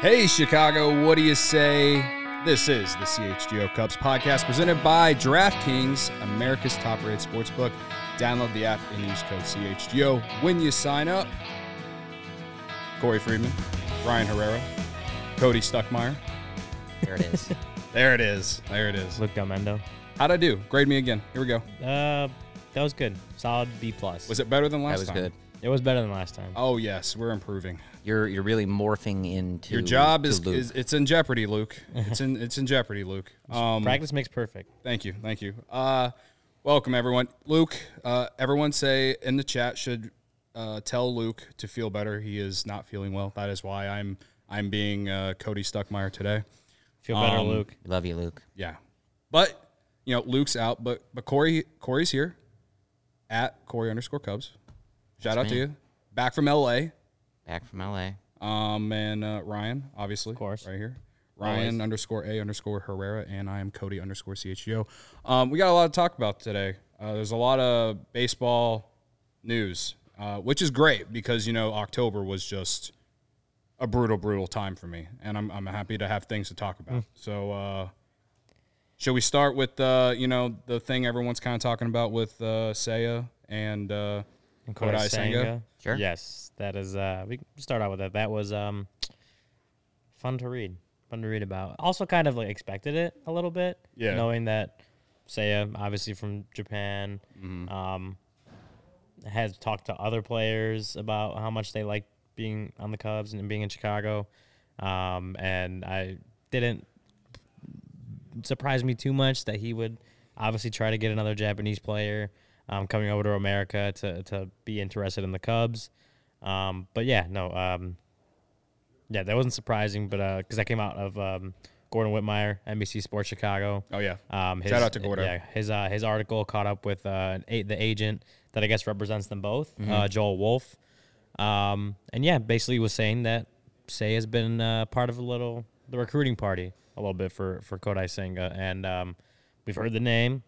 Hey, Chicago, what do you say? This is the CHGO Cubs podcast presented by DraftKings, America's top rated sportsbook. Download the app and use code CHGO when you sign up. Corey Freedman, Ryan Herrera, Cody Stuckmeyer. There it is. There it is. There it is. Luke Delmendo. How'd I do? Grade me again. Here we go. Uh, that was good. Solid B plus. Was it better than last? that was time? good. It was better than last time. Oh, yes, we're improving. You're you're really morphing into Your job is, Luke. is it's in jeopardy, Luke. It's in it's in jeopardy, Luke. Um, Practice makes perfect. Thank you, thank you. Uh, welcome everyone. Luke, uh, everyone say in the chat should uh, tell Luke to feel better. He is not feeling well. That is why I'm I'm being uh, Cody Stuckmeyer today. Feel better, Um, Luke. Love you, Luke. Yeah, but you know Luke's out, but but Corey Corey's here at Corey underscore Cubs. Shout out to you. Back from L.A. Back from LA. Um and uh, Ryan, obviously, of course. right here. Ryan Always. underscore a underscore Herrera, and I am Cody underscore chgo. Um, we got a lot to talk about today. Uh, there's a lot of baseball news, uh, which is great because you know October was just a brutal, brutal time for me, and I'm I'm happy to have things to talk about. So, uh, should we start with uh, you know the thing everyone's kind of talking about with uh, Seiya and uh, And Kodai Kodai Senga? Senga. Sure. Yes, that is. Uh, we can start out with that. That was um, fun to read. Fun to read about. Also, kind of like expected it a little bit. Yeah. Knowing that Seiya, obviously from Japan, Mm-hmm. um, has talked to other players about how much they like being on the Cubs and being in Chicago. Um, and I didn't surprise me too much that he would obviously try to get another Japanese player um, coming over to America to, to be interested in the Cubs. Um, but yeah, no, um, yeah, that wasn't surprising, but because that came out of um, Gordon Wittenmyer, NBC Sports Chicago. oh yeah, Um, his, Shout out to Gordon. Yeah, his uh, his article caught up with uh, the agent that I guess represents them both, uh, Joel Wolfe. Um, and yeah, basically was saying that Say has been uh, part of a little the recruiting party a little bit for for Kodai Senga, and um, we've heard the name.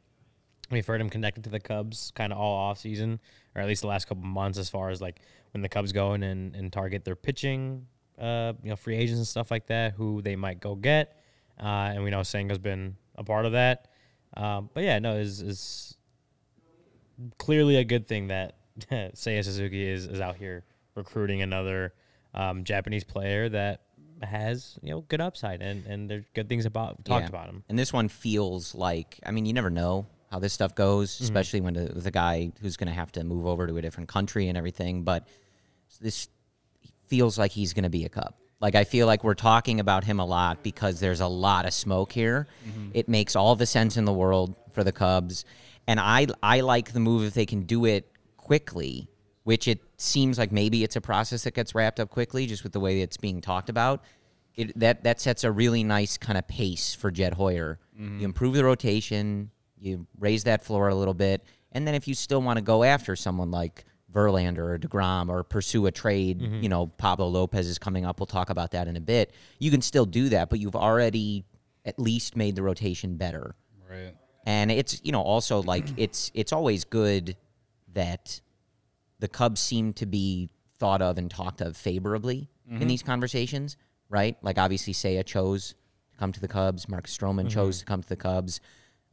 We've heard him connected to the Cubs kind of all off season, or at least the last couple months, as far as like when the Cubs go in and, and target their pitching, uh, you know, free agents and stuff like that, who they might go get. Uh, and we know Senga's been a part of that. Um, but yeah, no, is is clearly a good thing that Seiya Suzuki is, is out here recruiting another um, Japanese player that has you know good upside and and there's good things about talked Yeah. about him. And this one feels like I mean, you never know how this stuff goes, Mm-hmm. especially when the, with a guy who's going to have to move over to a different country and everything. But this feels like he's going to be a Cub. Like I feel like we're talking about him a lot because there's a lot of smoke here. It makes all the sense in the world for the Cubs, and I I like the move if they can do it quickly, which it seems like maybe it's a process that gets wrapped up quickly, just with the way it's being talked about. It, that that sets a really nice kind of pace for Jed Hoyer. You improve the rotation, you raise that floor a little bit, and then if you still want to go after someone like Verlander or Degrom or pursue a trade, mm-hmm. you know Pablo Lopez is coming up. We'll talk about that in a bit. You can still do that, but you've already at least made the rotation better. right. And it's you know also like it's it's always good that the Cubs seem to be thought of and talked of favorably in mm-hmm. these conversations, right? Like obviously Seiya chose to come to the Cubs, Mark Stroman mm-hmm. chose to come to the Cubs.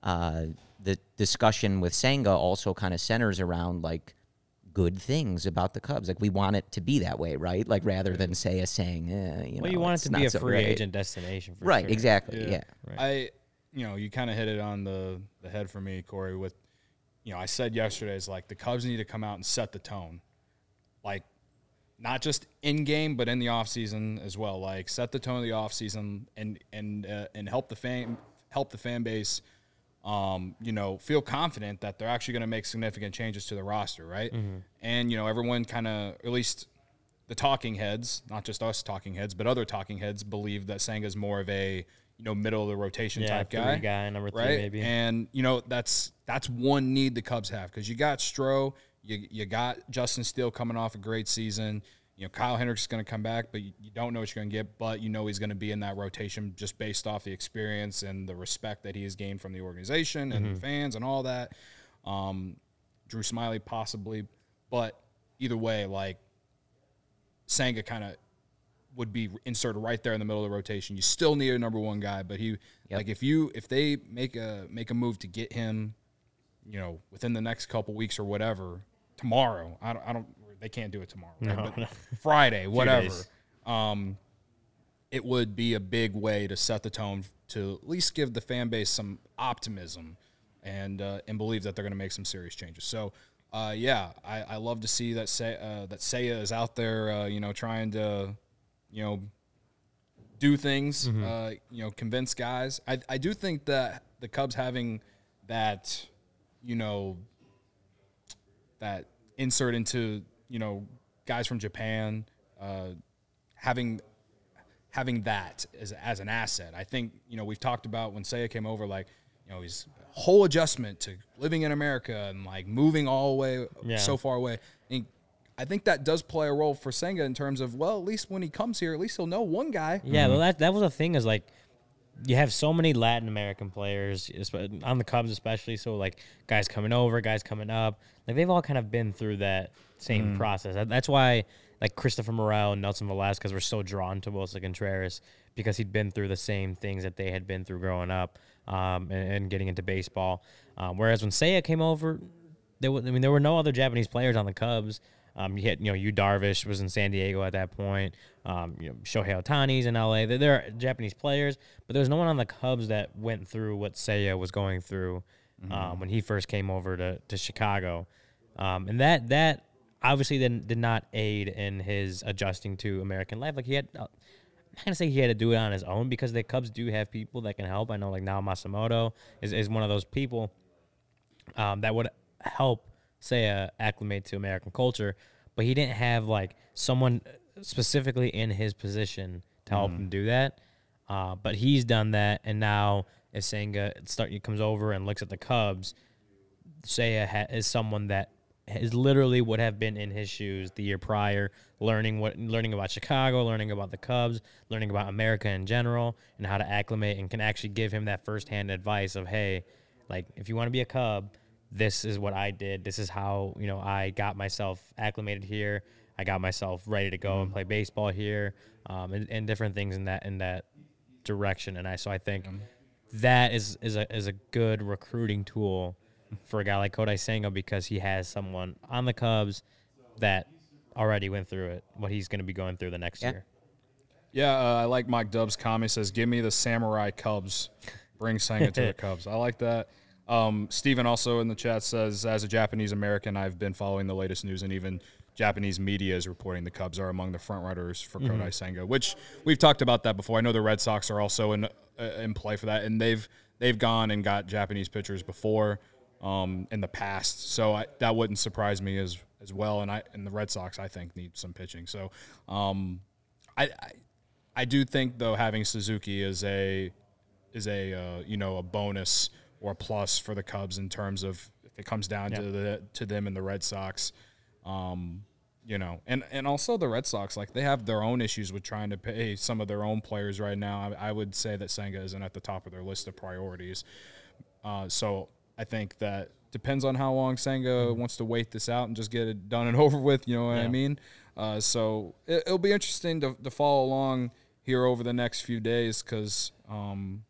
Uh, the discussion with Senga also kind of centers around like good things about the Cubs. Like we want it to be that way, right? Like rather than say a saying, eh, you know, well, you want it to be a so free great. agent destination, for right? sure. Exactly. Yeah. Right. I, you know, you kind of hit it on the the head for me, Corey. With, you know, I said yesterday is like the Cubs need to come out and set the tone, like not just in game, but in the off season as well. Like set the tone of the off season and and uh, and help the fan help the fan base um, you know, feel confident that they're actually going to make significant changes to the roster, right? And you know, everyone kind of, at least the talking heads, not just us talking heads, but other talking heads, believe that Senga's more of a you know middle of the rotation Yeah, type guy, guy, number three, right? maybe. And you know, that's that's one need the Cubs have because you got Stroh, you you got Justin Steele coming off a great season. You know, Kyle Hendricks is going to come back, but you, you don't know what you're going to get. But you know he's going to be in that rotation just based off the experience and the respect that he has gained from the organization and the fans and all that. Um, Drew Smyly possibly, but either way, like Senga kind of would be inserted right there in the middle of the rotation. You still need a number one guy, but he like if you if they make a make a move to get him, you know, within the next couple weeks or whatever, tomorrow. I don't, I don't they can't do it tomorrow, right? but Friday, whatever. Um, it would be a big way to set the tone to at least give the fan base some optimism and uh, and believe that they're going to make some serious changes. So, uh, yeah, I, I love to see that say, uh, that Seiya is out there, uh, you know, trying to, you know, do things, uh, you know, convince guys. I I do think that the Cubs having that, you know, that insert into you know guys from Japan, uh, having having that as, as an asset. I think you know we've talked about when Seiya came over, like you know his whole adjustment to living in America and like moving all the way Yeah. so far away. And I think that does play a role for Senga in terms of well, at least when he comes here, at least he'll know one guy. Yeah, well, that that was the thing is like you have so many Latin American players on the Cubs, especially. So like guys coming over, guys coming up, like they've all kind of been through that same process. That's why like Christopher Morel and Nelson Velasquez were so drawn to Willson Contreras because he'd been through the same things that they had been through growing up um, and, and getting into baseball. Um, whereas when Seiya came over, there was, I mean, there were no other Japanese players on the Cubs. Um, you had, you know, you Darvish was in San Diego at that point. Um, you know, Shohei Ohtani's in LA. There, there are Japanese players, but there was no one on the Cubs that went through what Seiya was going through um, when he first came over to, to Chicago. Um, and that that obviously then did not aid in his adjusting to American life. Like he had, uh, I'm not gonna say he had to do it on his own because the Cubs do have people that can help. I know like now Masamoto is, is one of those people um, that would help say uh, acclimate to American culture, but he didn't have like someone specifically in his position to help him do that. Uh, but he's done that, and now if Senga start comes over and looks at the Cubs, Seiya ha- is someone that is literally would have been in his shoes the year prior, learning what learning about Chicago, learning about the Cubs, learning about America in general, and how to acclimate, and can actually give him that firsthand advice of, hey, like if you want to be a Cub, this is what I did. This is how you know I got myself acclimated here. I got myself ready to go and play baseball here, um, and, and different things in that in that direction. And I so I think that is is a is a good recruiting tool for a guy like Kodai Senga because he has someone on the Cubs that already went through it. What he's going to be going through the next Yeah. year. Yeah, uh, I like Mike Dub's comment. He Says, "Give me the Samurai Cubs, bring Senga to the Cubs." I like that. Um, Steven also in the chat says, "As a Japanese American, I've been following the latest news, and even Japanese media is reporting the Cubs are among the front runners for Kodai Senga." Which we've talked about that before. I know the Red Sox are also in uh, in play for that, and they've they've gone and got Japanese pitchers before um, in the past, so I, that wouldn't surprise me as as well. And I and the Red Sox, I think, need some pitching. So. Um, I, I I do think though having Suzuki is a is a uh, you know a bonus or a plus for the Cubs in terms of if it comes down to the to them and the Red Sox, um, you know, and and also the Red Sox like they have their own issues with trying to pay some of their own players right now. I, I would say that Senga isn't at the top of their list of priorities. Uh, so I think that depends on how long Senga wants to wait this out and just get it done and over with. You know what I mean? Uh, so it, it'll be interesting to, to follow along here over the next few days because, um,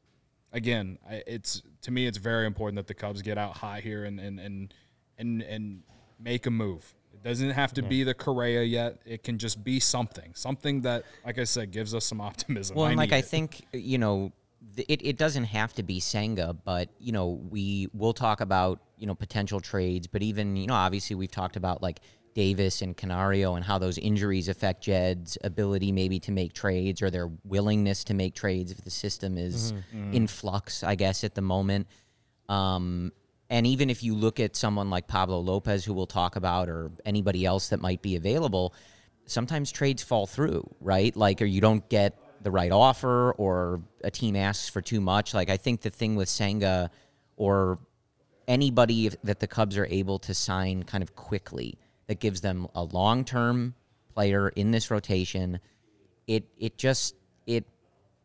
again, I, it's to me it's very important that the Cubs get out hot here and and and and, and make a move. It doesn't have to be the Correa yet. It can just be something, something that, like I said, gives us some optimism. Well, and like need I think you know, it it doesn't have to be Senga, but you know, we will talk about you know potential trades, but even you know, obviously we've talked about like Davis and Canario and how those injuries affect Jed's ability maybe to make trades or their willingness to make trades if the system is in flux, I guess at the moment. Um, and even if you look at someone like Pablo Lopez, who we'll talk about, or anybody else that might be available, sometimes trades fall through, right? Like, or you don't get the right offer, or a team asks for too much. Like, I think the thing with Senga or anybody that the Cubs are able to sign kind of quickly that gives them a long term player in this rotation, it it just it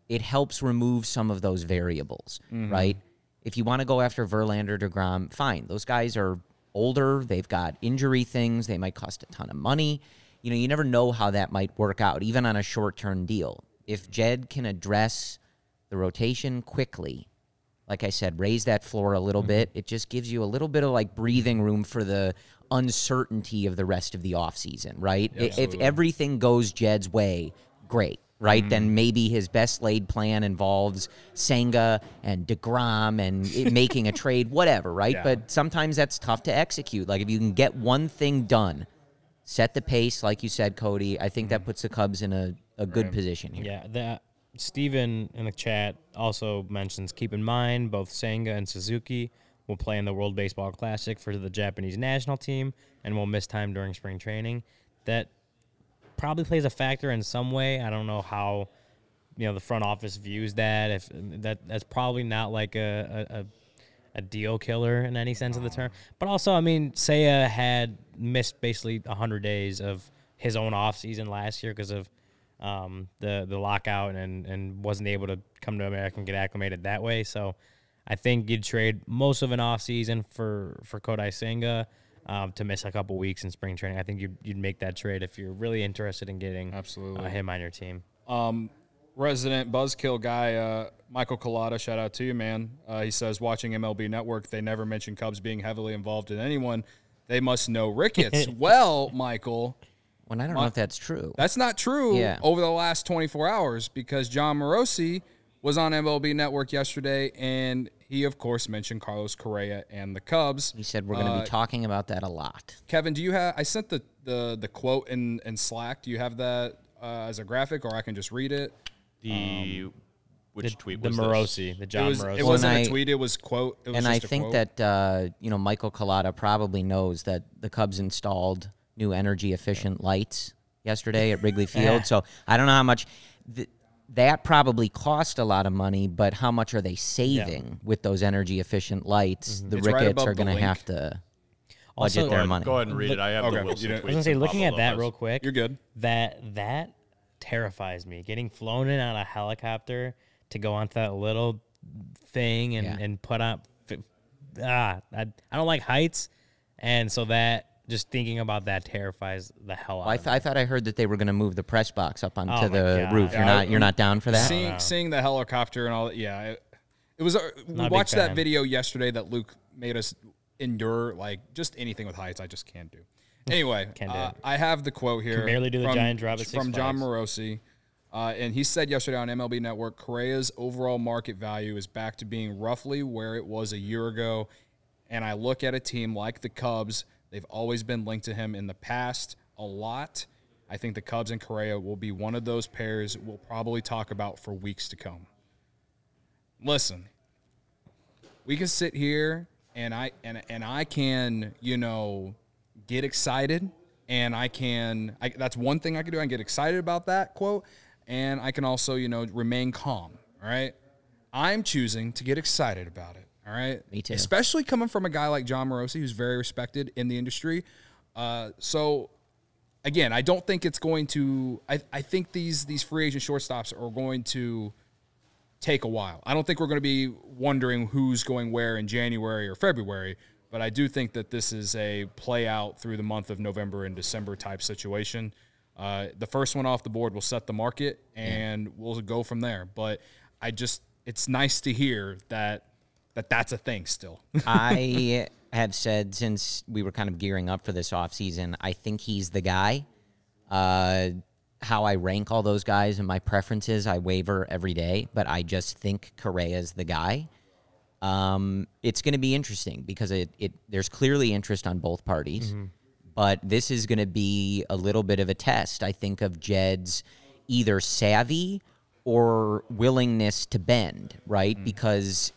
it helps remove some of those variables, mm-hmm. right? If you want to go after Verlander, Degrom, fine. Those guys are older. They've got injury things. They might cost a ton of money. You know, you never know how that might work out, even on a short term deal. If Jed can address the rotation quickly, like I said, raise that floor a little mm-hmm. bit. It just gives you a little bit of like breathing room for the uncertainty of the rest of the offseason, right? I- if everything goes Jed's way, great, right? Then mm-hmm. maybe his best laid plan involves Senga and DeGrom and making a trade, whatever, right? Yeah. But sometimes that's tough to execute. Like if you can get one thing done, set the pace, like you said, Cody, I think that mm-hmm. puts the Cubs in a, a good position here. Yeah, that Steven in the chat also mentions keep in mind both Senga and Suzuki will play in the World Baseball Classic for the Japanese national team and will miss time during spring training. That probably plays a factor in some way. I don't know how you know the front office views that. If that that's probably not like a a, a, a deal killer in any sense of the term. But also, I mean, Seiya had missed basically hundred days of his own off season last year because of um, the the lockout and and wasn't able to come to America and get acclimated that way. So I think you'd trade most of an off season for for Kodai Senga. Um, to miss a couple weeks in spring training, I think you'd, you'd make that trade if you're really interested in getting Absolutely. uh, him on your team. resident buzzkill guy, uh, Michael Collada, shout out to you, man. Uh, he says, watching MLB Network, they never mention Cubs being heavily involved in anyone. They must know Ricketts. well, Michael, Well, I don't know if that's true. that's not true Yeah. over the last 24 hours because Jon Morosi was on MLB Network yesterday, and he, of course, mentioned Carlos Correa and the Cubs. He said we're going to Uh, be talking about that a lot. Kevin, do you have? I sent the the, the quote in, in Slack. Do you have that uh, as a graphic, or I can just read it? The which the, tweet the was Morosi, this? the It John was. Morosi. It wasn't And a I- tweet. It was quote. It was and I just a think quote. that uh, you know Michael Collada probably knows that the Cubs installed new energy efficient lights yesterday at Wrigley Field. so I don't know how much th- that probably cost a lot of money, but how much are they saving with those energy efficient lights? The It's right Ricketts above are going to have to budget Also- their Go ahead, money. go ahead and read it. I have Okay, the Wilson don't- I was gonna say, looking at that real quick, You're good. That that terrifies me. Getting flown in on a helicopter to go onto that little thing and, Yeah. and put up. Ah, I, I don't like heights, and so that just thinking about that terrifies the hell out Well, I, of th- I thought I heard that they were going to move the press box up onto Oh the God. roof. You're Yeah, not. You're not down for that. Seeing seeing the helicopter and all that. Yeah, it, it was. Uh, we Not a big watched that video yesterday that Luke made us endure. Like just anything with heights, I just can't do. Anyway, Can't do uh. I have the quote here. barely do the from, giant drop at Six from John Flags. Morosi. Uh, and he said yesterday on MLB Network, Correa's overall market value is back to being roughly where it was a year ago. And I look at a team like the Cubs, they've always been linked to him in the past a lot. I think the Cubs and Correa will be one of those pairs we'll probably talk about for weeks to come. Listen, we can sit here and I and and I can, you know, get excited and I can I, that's one thing I can do. I can get excited about that quote and I can also, you know, remain calm, all right? I'm choosing to get excited about it, all right? Me too. Especially coming from a guy like Jon Morosi who's very respected in the industry. Uh, so again, I don't think it's going to I, I think these these free agent shortstops are going to take a while. I don't think we're going to be wondering who's going where in January or February, but I do think that this is a play out through the month of November and December type situation. Uh, the first one off the board will set the market, and we'll go from there. But I just, it's nice to hear that that that's a thing still. I have said since we were kind of gearing up for this offseason, I think he's the guy. Uh, how I rank all those guys and my preferences, I waver every day, but I just think Correa's the guy. Um, it's going to be interesting because it, it there's clearly interest on both parties, but this is going to be a little bit of a test, I think, of Jed's either savvy or willingness to bend, right? Because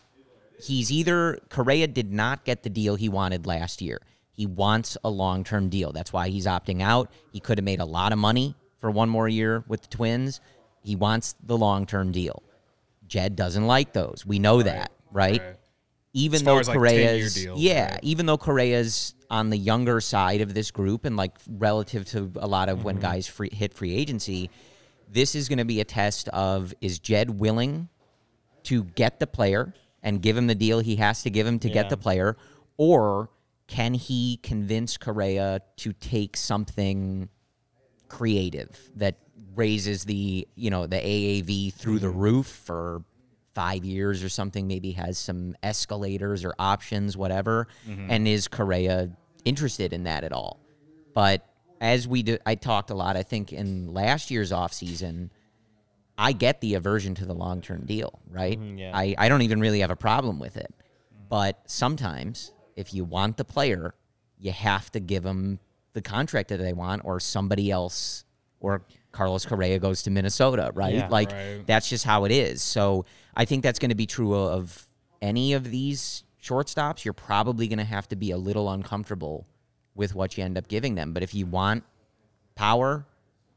he's either Correa did not get the deal he wanted last year. He wants a long term deal. That's why he's opting out. He could have made a lot of money for one more year with the Twins. He wants the long term deal. Jed doesn't like those. We know that, right? right. Even though as, like, 10-year Correa's deals, yeah, right. even though Correa's on the younger side of this group and like relative to a lot of Mm-hmm. when guys free, hit free agency, this is going to be a test of is Jed willing to get the player and give him the deal he has to give him to Yeah. get the player, or can he convince Correa to take something creative that raises the you know the AAV through the roof for five years or something? Maybe has some escalators or options, whatever. Mm-hmm. And is Correa interested in that at all? But as we do, I talked a lot. I think in last year's offseason, I get the aversion to the long term deal, right? Mm-hmm, yeah. I, I don't even really have a problem with it. But sometimes, if you want the player, you have to give them the contract that they want, or somebody else, or Carlos Correa goes to Minnesota, right? Yeah. like, Right. that's just how it is. So I think that's going to be true of any of these shortstops. You're probably going to have to be a little uncomfortable with what you end up giving them. But if you want power,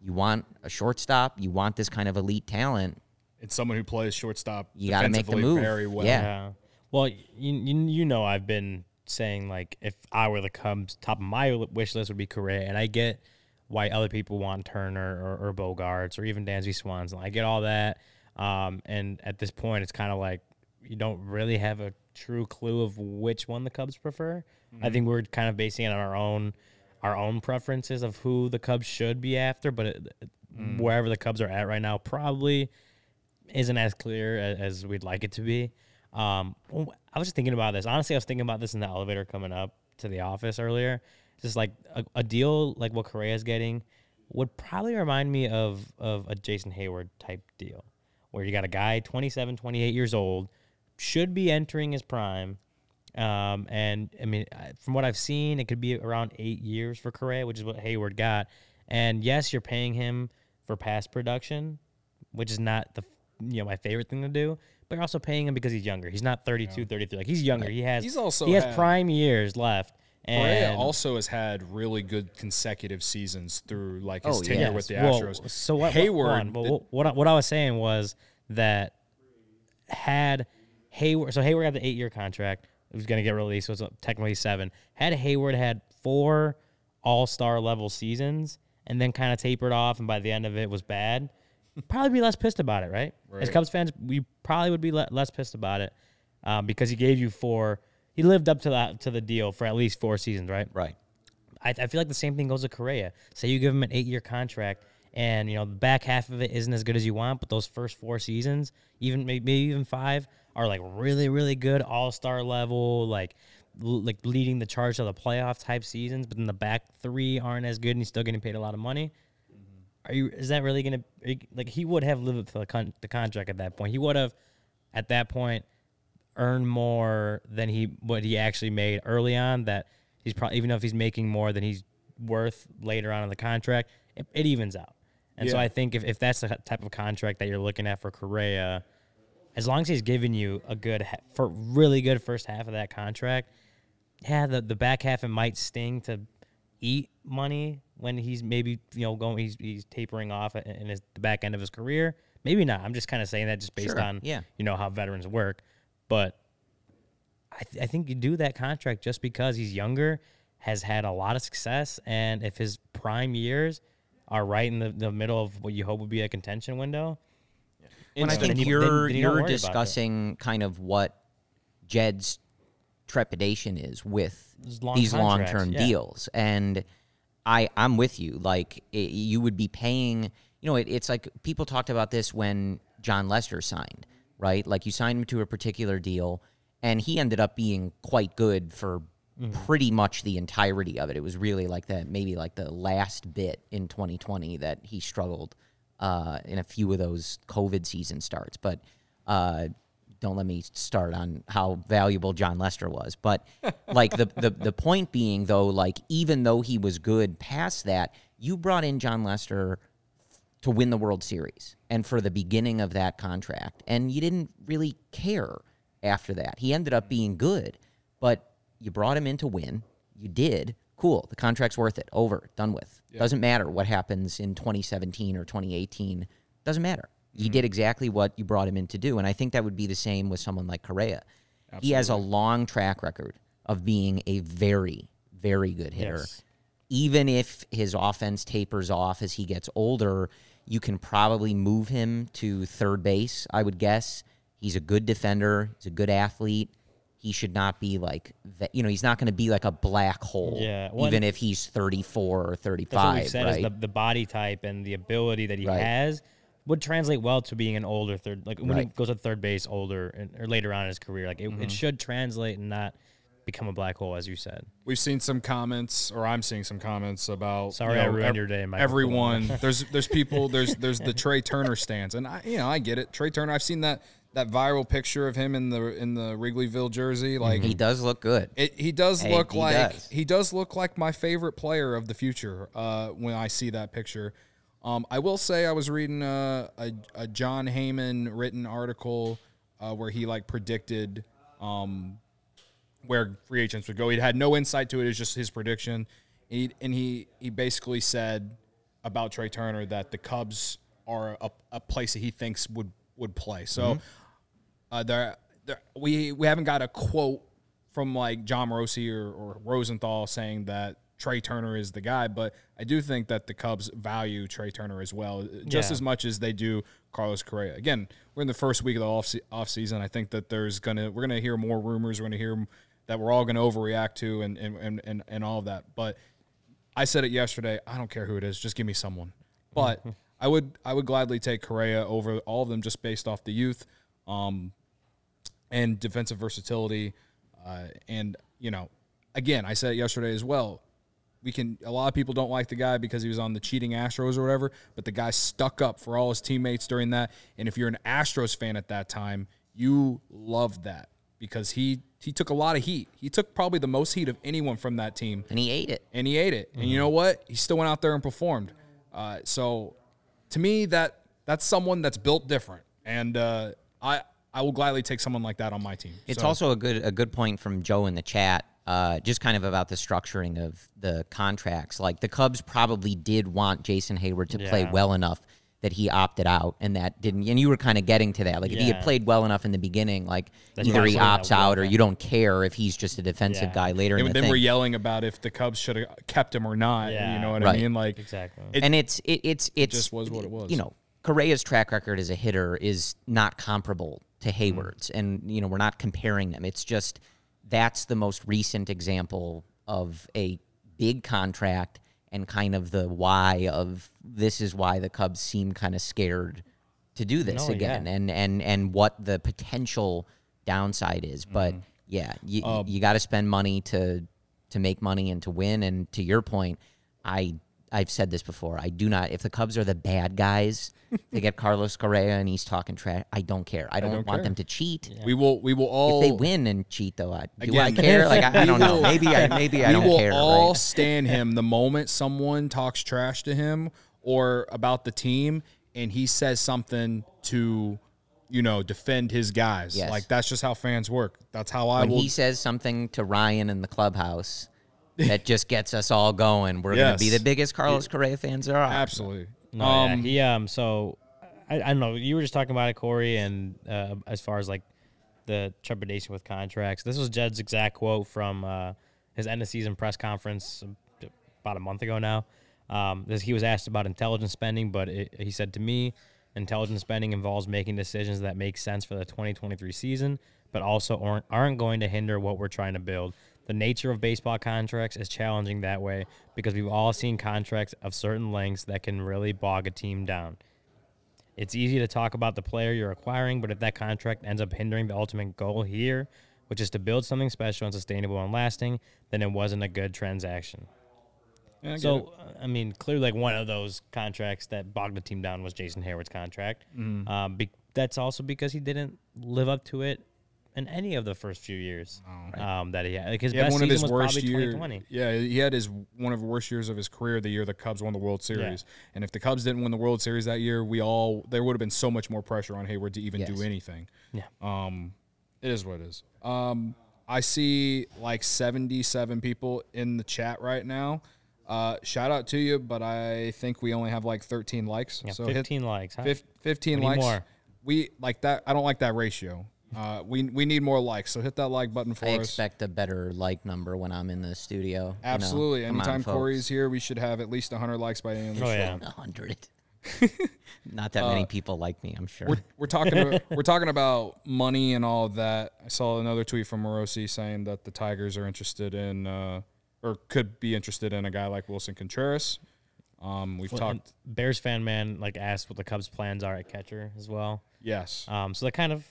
you want a shortstop, you want this kind of elite talent, It's someone who plays shortstop You gotta make the defensively move. very well. Yeah. Yeah. Well, you, you you know I've been saying like if I were the Cubs, top of my wish list would be Correa, and I get why other people want Turner or, or Bogaerts or even Dansby Swanson. I get all that, um, and at this point, it's kind of like you don't really have a true clue of which one the Cubs prefer. I think we're kind of basing it on our own our own preferences of who the Cubs should be after, but it, wherever the Cubs are at right now, probably isn't as clear as, as we'd like it to be. Um, I was just thinking about this. Honestly, I was thinking about this in the elevator coming up to the office earlier. Just like a, a deal like what Correa's getting would probably remind me of of a Jason Heyward type deal, where you got a guy 27, 28 years old, should be entering his prime. Um, and I mean, from what I've seen, it could be around eight years for Correa, which is what Heyward got. And yes, you're paying him for past production, which is not the you know my favorite thing to do. But you're also paying him because he's younger. He's not 32, 33. Like he's younger. He has He's also he has had- prime years left. Correa And also has had really good consecutive seasons through like his Oh, tenure yes. with the well, Astros. So what? Heyward, Hold on. Well, what, I- what I was saying was that had Heyward, so Heyward got the eight-year contract. It was going to get released. Was technically seven. Had Heyward had four All-Star level seasons and then kind of tapered off, and by the end of it was bad, probably be less pissed about it, right? As Cubs fans, we probably would be le- less pissed about it um, because he gave you four. He lived up to that to the deal for at least four seasons, right? right? I, I feel like the same thing goes to Correa. Say you give him an eight year contract, and you know the back half of it isn't as good as you want, but those first four seasons, even maybe, maybe even five, are like really really good, all star level, like l- like leading the charge to the playoff type seasons. But then the back three aren't as good, and he's still getting paid a lot of money. Mm-hmm. Are you? Is that really gonna you- like? He would have lived up to the, con- the contract at that point. He would have, at that point, earned more than he what he actually made early on. That he's probably even if he's making more than he's worth later on in the contract, it, it evens out. And so I think if, if that's the type of contract that you're looking at for Correa, as long as he's giving you a good for really good first half of that contract, yeah, the the back half it might sting to eat money when he's maybe you know going he's he's tapering off in his the back end of his career. Maybe not. I'm just kind of saying that just based Sure, on yeah. you know how veterans work, but I, th- I think you do that contract just because he's younger, has had a lot of success, and if his prime years are right in the, the middle of what you hope would be a contention window, When I think you- then- you're then you don't you're worry about it. discussing kind of what Jed's trepidation is with These long these long term yeah. deals, and I I'm with you. Like it, you would be paying. You know, it, it's like people talked about this when Jon Lester signed, right? Like you signed him to a particular deal, and he ended up being quite good for Mm-hmm. pretty much the entirety of it. It was really like that, maybe like the last bit in 2020 that he struggled uh, in a few of those COVID season starts. But uh, don't let me start on how valuable Jon Lester was. But like the, the the point being though, like even though he was good past that, you brought in Jon Lester to win the World Series and for the beginning of that contract, and you didn't really care after that. He ended up being good, but you brought him in to win. You did. Cool. The contract's worth it. Over. Done with. Doesn't matter what happens in 2017 or 2018. Doesn't matter. He mm-hmm. did exactly what you brought him in to do. And I think that would be the same with someone like Correa. He has a long track record of being a very, very good hitter. Yes. Even if his offense tapers off as he gets older, you can probably move him to third base, I would guess. He's a good defender, he's a good athlete. He should not be like, that, you know, he's not going to be like a black hole, Yeah, well, even if he's 34 or 35, said right? is the, the body type and the ability that he Right. has would translate well to being an older third, like when he goes to third base older and, or later on in his career. Like it, Mm-hmm. it should translate and not become a black hole, as you said. We've seen some comments, or I'm seeing some comments about. Sorry you I ruined ev- your day, Michael. Everyone, there's there's people, there's there's the Trea Turner stands, and I you know I get it. Trea Turner, I've seen that that viral picture of him in the in the Wrigleyville jersey. Like he does look good. it, he does Hey, look he like does. he does look like my favorite player of the future. Uh, when I see that picture, um, I will say I was reading a a, a Jon Heyman written article uh, where he like predicted um, where free agents would go. He had no insight to it. It was just his prediction. He, and he he basically said about Trea Turner that the Cubs are a, a place that he thinks would would play. So uh, there, there we we haven't got a quote from like Jon Morosi or, or Rosenthal saying that Trea Turner is the guy, but I do think that the Cubs value Trea Turner as well, just Yeah. as much as they do Carlos Correa. Again, we're in the first week of the off, se- off season. I think that there's gonna we're gonna hear more rumors. We're gonna hear that we're all gonna overreact to and and, and, and and all of that. But I said it yesterday. I don't care who it is. Just give me someone. But I would I would gladly take Correa over all of them just based off the youth, um, and defensive versatility, uh, and you know, again I said it yesterday as well. We can a lot of people don't like the guy because he was on the cheating Astros or whatever, but the guy stuck up for all his teammates during that. And if you're an Astros fan at that time, you loved that because he he took a lot of heat. He took probably the most heat of anyone from that team and he ate it. and he ate it. And you know what? He still went out there and performed. Uh, so to me, that that's someone that's built different, and uh, I I will gladly take someone like that on my team. It's So, also a good a good point from Joe in the chat. Uh, just kind of about the structuring of the contracts. Like the Cubs probably did want Jason Heyward to play well enough that he opted out, and that didn't. And you were kind of getting to that. Like if he had played well enough in the beginning, like That's either he opts out or you don't care if he's just a defensive Yeah. guy later in and the then thing. we're yelling about if the Cubs should have kept him or not. Yeah. You know what I mean? Like Exactly. it- and it's it, it's it's just was what it was. You know, Correa's track record as a hitter is not comparable to Heyward's, and you know we're not comparing them. It's just that's the most recent example of a big contract and kind of the why of this is why the Cubs seem kind of scared to do this No, again, yeah. and and and what the potential downside is. But Mm-hmm. yeah, you Um, you got to spend money to to make money and to win. And to your point, I I've said this before. I do not. If the Cubs are the bad guys, they get Carlos Correa and he's talking trash. I don't care. I don't, don't want care. them to cheat. we will we will all If they win and cheat, though, I, do I care? Like I, I don't know. Maybe I maybe I don't care. We will care. all right? stand him the moment someone talks trash to him or about the team and he says something to you know defend his guys Yes. like that's just how fans work that's how i When will he says something to Ryan in the clubhouse, that just gets us all going. We're gonna be the biggest Carlos Correa fans there are. absolutely No, um yeah, he um. So I, I don't know. You were just talking about it, Corey, and uh, as far as like the trepidation with contracts, this was Jed's exact quote from uh, his end of season press conference about a month ago now. Um, this, he was asked about intelligence spending, but it, he said to me, intelligence spending involves making decisions that make sense for the 2023 season, but also aren't, aren't going to hinder what we're trying to build. The nature of baseball contracts is challenging that way because we've all seen contracts of certain lengths that can really bog a team down. It's easy to talk about the player you're acquiring, but if that contract ends up hindering the ultimate goal here, which is to build something special and sustainable and lasting, then it wasn't a good transaction. yeah, I. So, uh, I mean, clearly, like one of those contracts that bogged the team down was Jason Heyward's contract. Mm-hmm. Um, be- that's also because he didn't live up to it in any of the first few years um, that he had. Like his he had best one of his was worst probably years. 2020. Yeah, he had his one of the worst years of his career. The year the Cubs won the World Series, and if the Cubs didn't win the World Series that year, we all there would have been so much more pressure on Heyward to even Yes. do anything. Yeah. Um, It is what it is. Um, I see like 77 people in the chat right now. Uh, shout out to you, but I think we only have like 13 likes. Yeah, so hit 15 likes. Huh? fif- 15 We likes. more. We like that. I don't like that ratio. Uh, we we need more likes. So hit that like button for I us. I expect a better like number when I'm in the studio. you know? Absolutely. On, Anytime folks. Corey's here, we should have at least 100 likes by the end of the Oh, show. yeah. Hundred. Not that many people like me, I'm sure. Uh, We're, we're talking about, we're talking about money and all of that. I saw another tweet from Morosi saying that the Tigers are interested in uh, or could be interested in a guy like Willson Contreras. Um, we've Well, talked Bears fan man like asked what the Cubs' plans are at catcher as well. yes. Um, so that kind of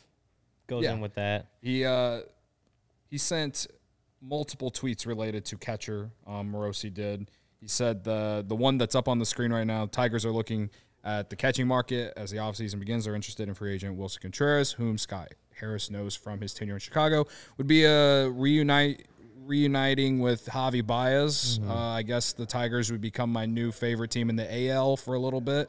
goes Yeah. in with that. He uh, he sent multiple tweets related to catcher. Um, Morosi did. He said the the one that's up on the screen right now. Tigers are looking at the catching market as the offseason begins. They're interested in free agent Willson Contreras, whom Scott Harris knows from his tenure in Chicago. Would be a reunite reuniting with Javy Baez. Uh, I guess the Tigers would become my new favorite team in the AL for a little bit.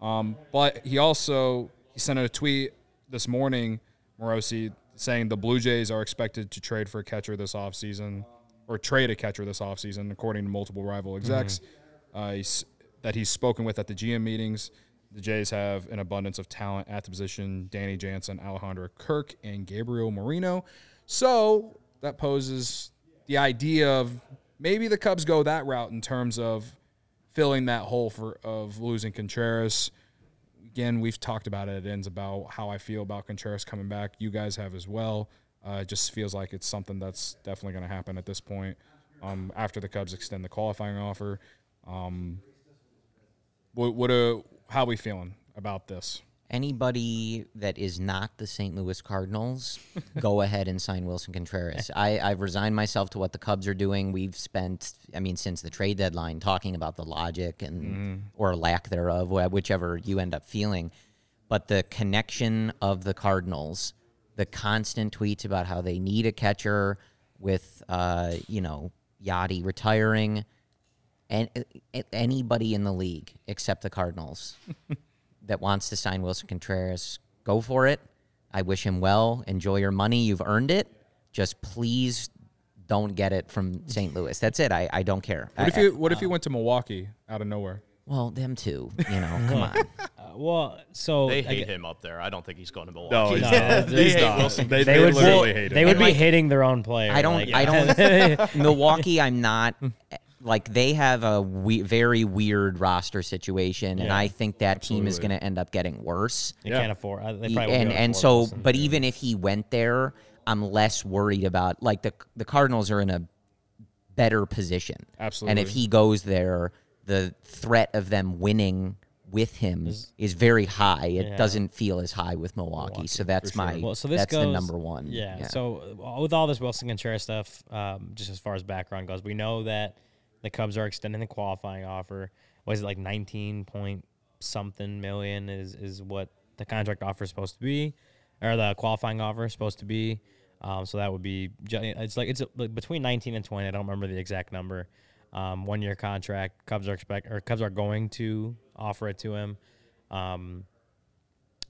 Um, but he also he sent out a tweet this morning, Morosi, saying the Blue Jays are expected to trade for a catcher this offseason, or trade a catcher this offseason, according to multiple rival execs uh, he's, that he's spoken with at the GM meetings. The Jays have an abundance of talent at the position Danny Jansen, Alejandro Kirk, and Gabriel Moreno. So that poses the idea of maybe the Cubs go that route in terms of filling that hole for of losing Contreras. Again, we've talked about it. It ends about how I feel about Contreras coming back. You guys have as well. Uh, it just feels like it's something that's definitely going to happen at this point. Um, after the Cubs extend the qualifying offer, um, what what uh, how we feeling about this? Anybody that is not the St. Louis Cardinals, go ahead and sign Willson Contreras. I, I've resigned myself to what the Cubs are doing. We've spent, I mean, since the trade deadline, talking about the logic and or lack thereof, whichever you end up feeling. But the connection of the Cardinals, the constant tweets about how they need a catcher with, uh, you know, Yadi retiring, and uh, anybody in the league except the Cardinals that wants to sign Willson Contreras, go for it. I wish him well. Enjoy your money. You've earned it. Just please don't get it from St. Louis. That's it. I, I don't care. What if you what if you went to Milwaukee out of nowhere? well, them too. You know, come on. Uh, well, so They I hate get- him up there. I don't think he's going to No, Milwaukee. he's No, not. they He's hate not. Willson. They, They, they would literally well, hate they him. would be like- hating their own player. I don't. like- I don't. Milwaukee. I'm not. Like they have a we, very weird roster situation, and Yeah, I think that team is absolutely. going to end up getting worse. They Yeah. can't afford. uh, They probably won't and able to and afford so Willson. but even if he went there i'm less worried about like the the cardinals are in a better position and Absolutely. if he goes there the threat of them winning with him is, very high it Yeah. doesn't feel as high with milwaukee, so that's my Well, so this that's goes the number one Yeah. So uh, with all this Willson Contreras stuff, um, just as far as background goes, we know that the Cubs are extending the qualifying offer. Was it like nineteen point something million? Is is what the contract offer is supposed to be, or the qualifying offer is supposed to be? Um, so that would be it's like it's between nineteen and twenty. I don't remember the exact number. Um, one year contract. Cubs are expect or Cubs are going to offer it to him. Um,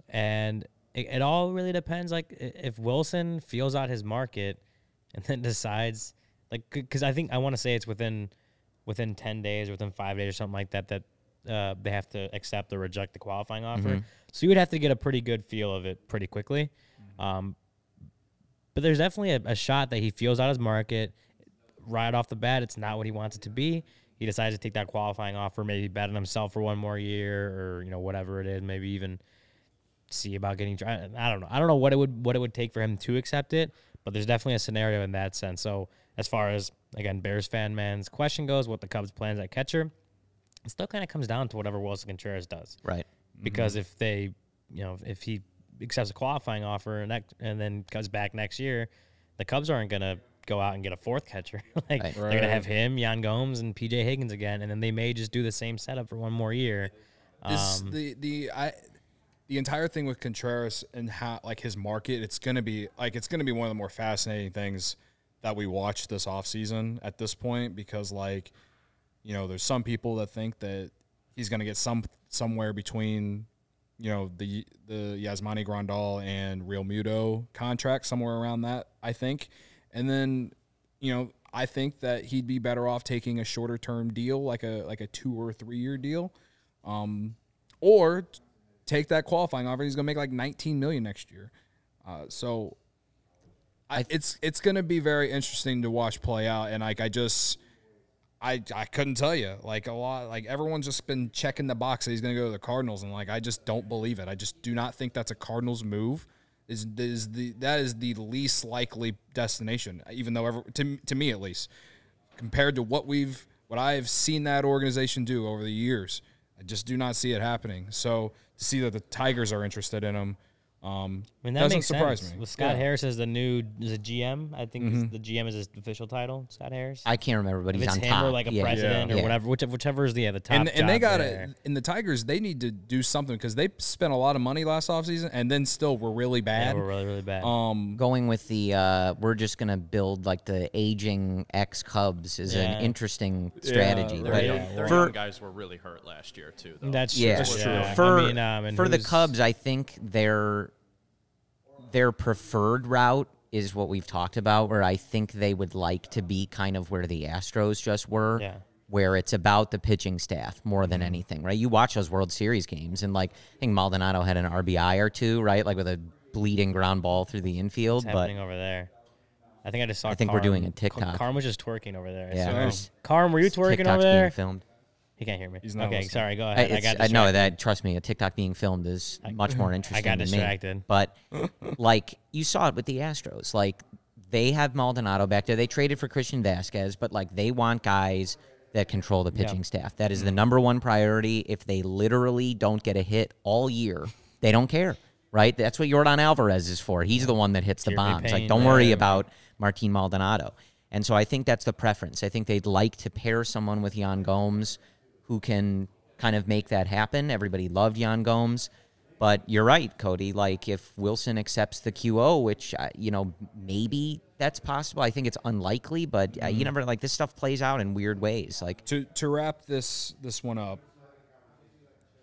and it, it all really depends. Like if Willson feels out his market and then decides, like, because I think I want to say it's within within ten days or within five days or something like that that uh, they have to accept or reject the qualifying offer. So you would have to get a pretty good feel of it pretty quickly. Um, but there's definitely a, a shot that he feels out his market right off the bat. It's not what he wants it to be. He decides to take that qualifying offer, maybe bet on himself for one more year, or you know whatever it is. Maybe even see about getting. I don't know. I don't know what it would what it would take for him to accept it, but there's definitely a scenario in that sense. So as far as again Bears fan man's question goes, what the Cubs plans at catcher, it still kind of comes down to whatever Willson Contreras does right because if they, you know, if he accepts a qualifying offer and that, and then comes back next year, the Cubs aren't gonna go out and get a fourth catcher. like Right. they're gonna have him, Yan Gomes, and PJ Higgins again, and then they may just do the same setup for one more year. Is Um, the the I the entire thing with Contreras and how like his market, it's gonna be like it's gonna be one of the more fascinating things that we watched this offseason at this point because like you know there's some people that think that he's gonna get some somewhere between you know the the Yasmani Grandal and Realmuto contract somewhere around that I think, and then you know I think that he'd be better off taking a shorter term deal like a like a two or three year deal, um, or take that qualifying offer. He's gonna make like 19 million next year, uh, so. I, it's it's gonna be very interesting to watch play out, and like I just I I couldn't tell you. Like a lot like everyone's just been checking the box that he's going to go to the Cardinals and like I just don't believe it. I just do not think that's a Cardinals move. Is is the that is the least likely destination even though ever to to me at least compared to what we've what I've seen that organization do over the years. I just do not see it happening. So to see that the Tigers are interested in him um, I mean, that doesn't makes surprise sense. me. With Scott Yeah. Harris as the new is a GM, I think Mm-hmm. the GM is his official title. Scott Harris. I can't remember, but if he's it's on him top. or like a Yeah. president or Yeah. whatever, whichever, whichever is the yeah, the top. and and they got it in the Tigers. They need to do something because they spent a lot of money last offseason and then still were really bad. we're really really bad. um, Going with the, uh, we're just gonna build like the aging ex Cubs is Yeah. an interesting strategy. Their, but young, their for young guys were really hurt last year too. Though. That's true. yeah, That's true. Yeah. for I mean, um, for the Cubs, I think their their preferred route is what we've talked about, where I think they would like to be kind of where the Astros just were. Yeah. Where it's about the pitching staff more Mm-hmm. than anything, right? You watch those World Series games, and like I think Maldonado had an RBI or two, right? Like with a bleeding ground ball through the infield. What's But happening over there? I think I just saw. I think we're doing a TikTok. Carm was just twerking over there. Yeah, So- Karm, were you twerking TikTok's over being there? filmed. He can't hear me. He's not okay, listening. sorry. Go ahead. I, it's, got I know that. Trust me, a TikTok being filmed is much more interesting. I got than distracted. Me. But like you saw it with the Astros, like they have Maldonado back there. They traded for Christian Vazquez, but like they want guys that control the pitching staff. That is the mm. number one priority. If they literally don't get a hit all year, they don't care. Right? That's what Yordan Alvarez is for. He's the one that hits the Jeremy bombs. Like, don't worry yeah. about Martin Maldonado. And so I think that's the preference. I think they'd like to pair someone with Yan Gomes who can kind of make that happen. Everybody loved Yan Gomes. But you're right, Cody. Like, if Willson accepts the QO, which, uh, you know, maybe that's possible. I think it's unlikely, but uh, Mm-hmm. you never, like, this stuff plays out in weird ways. Like, to to wrap this this one up,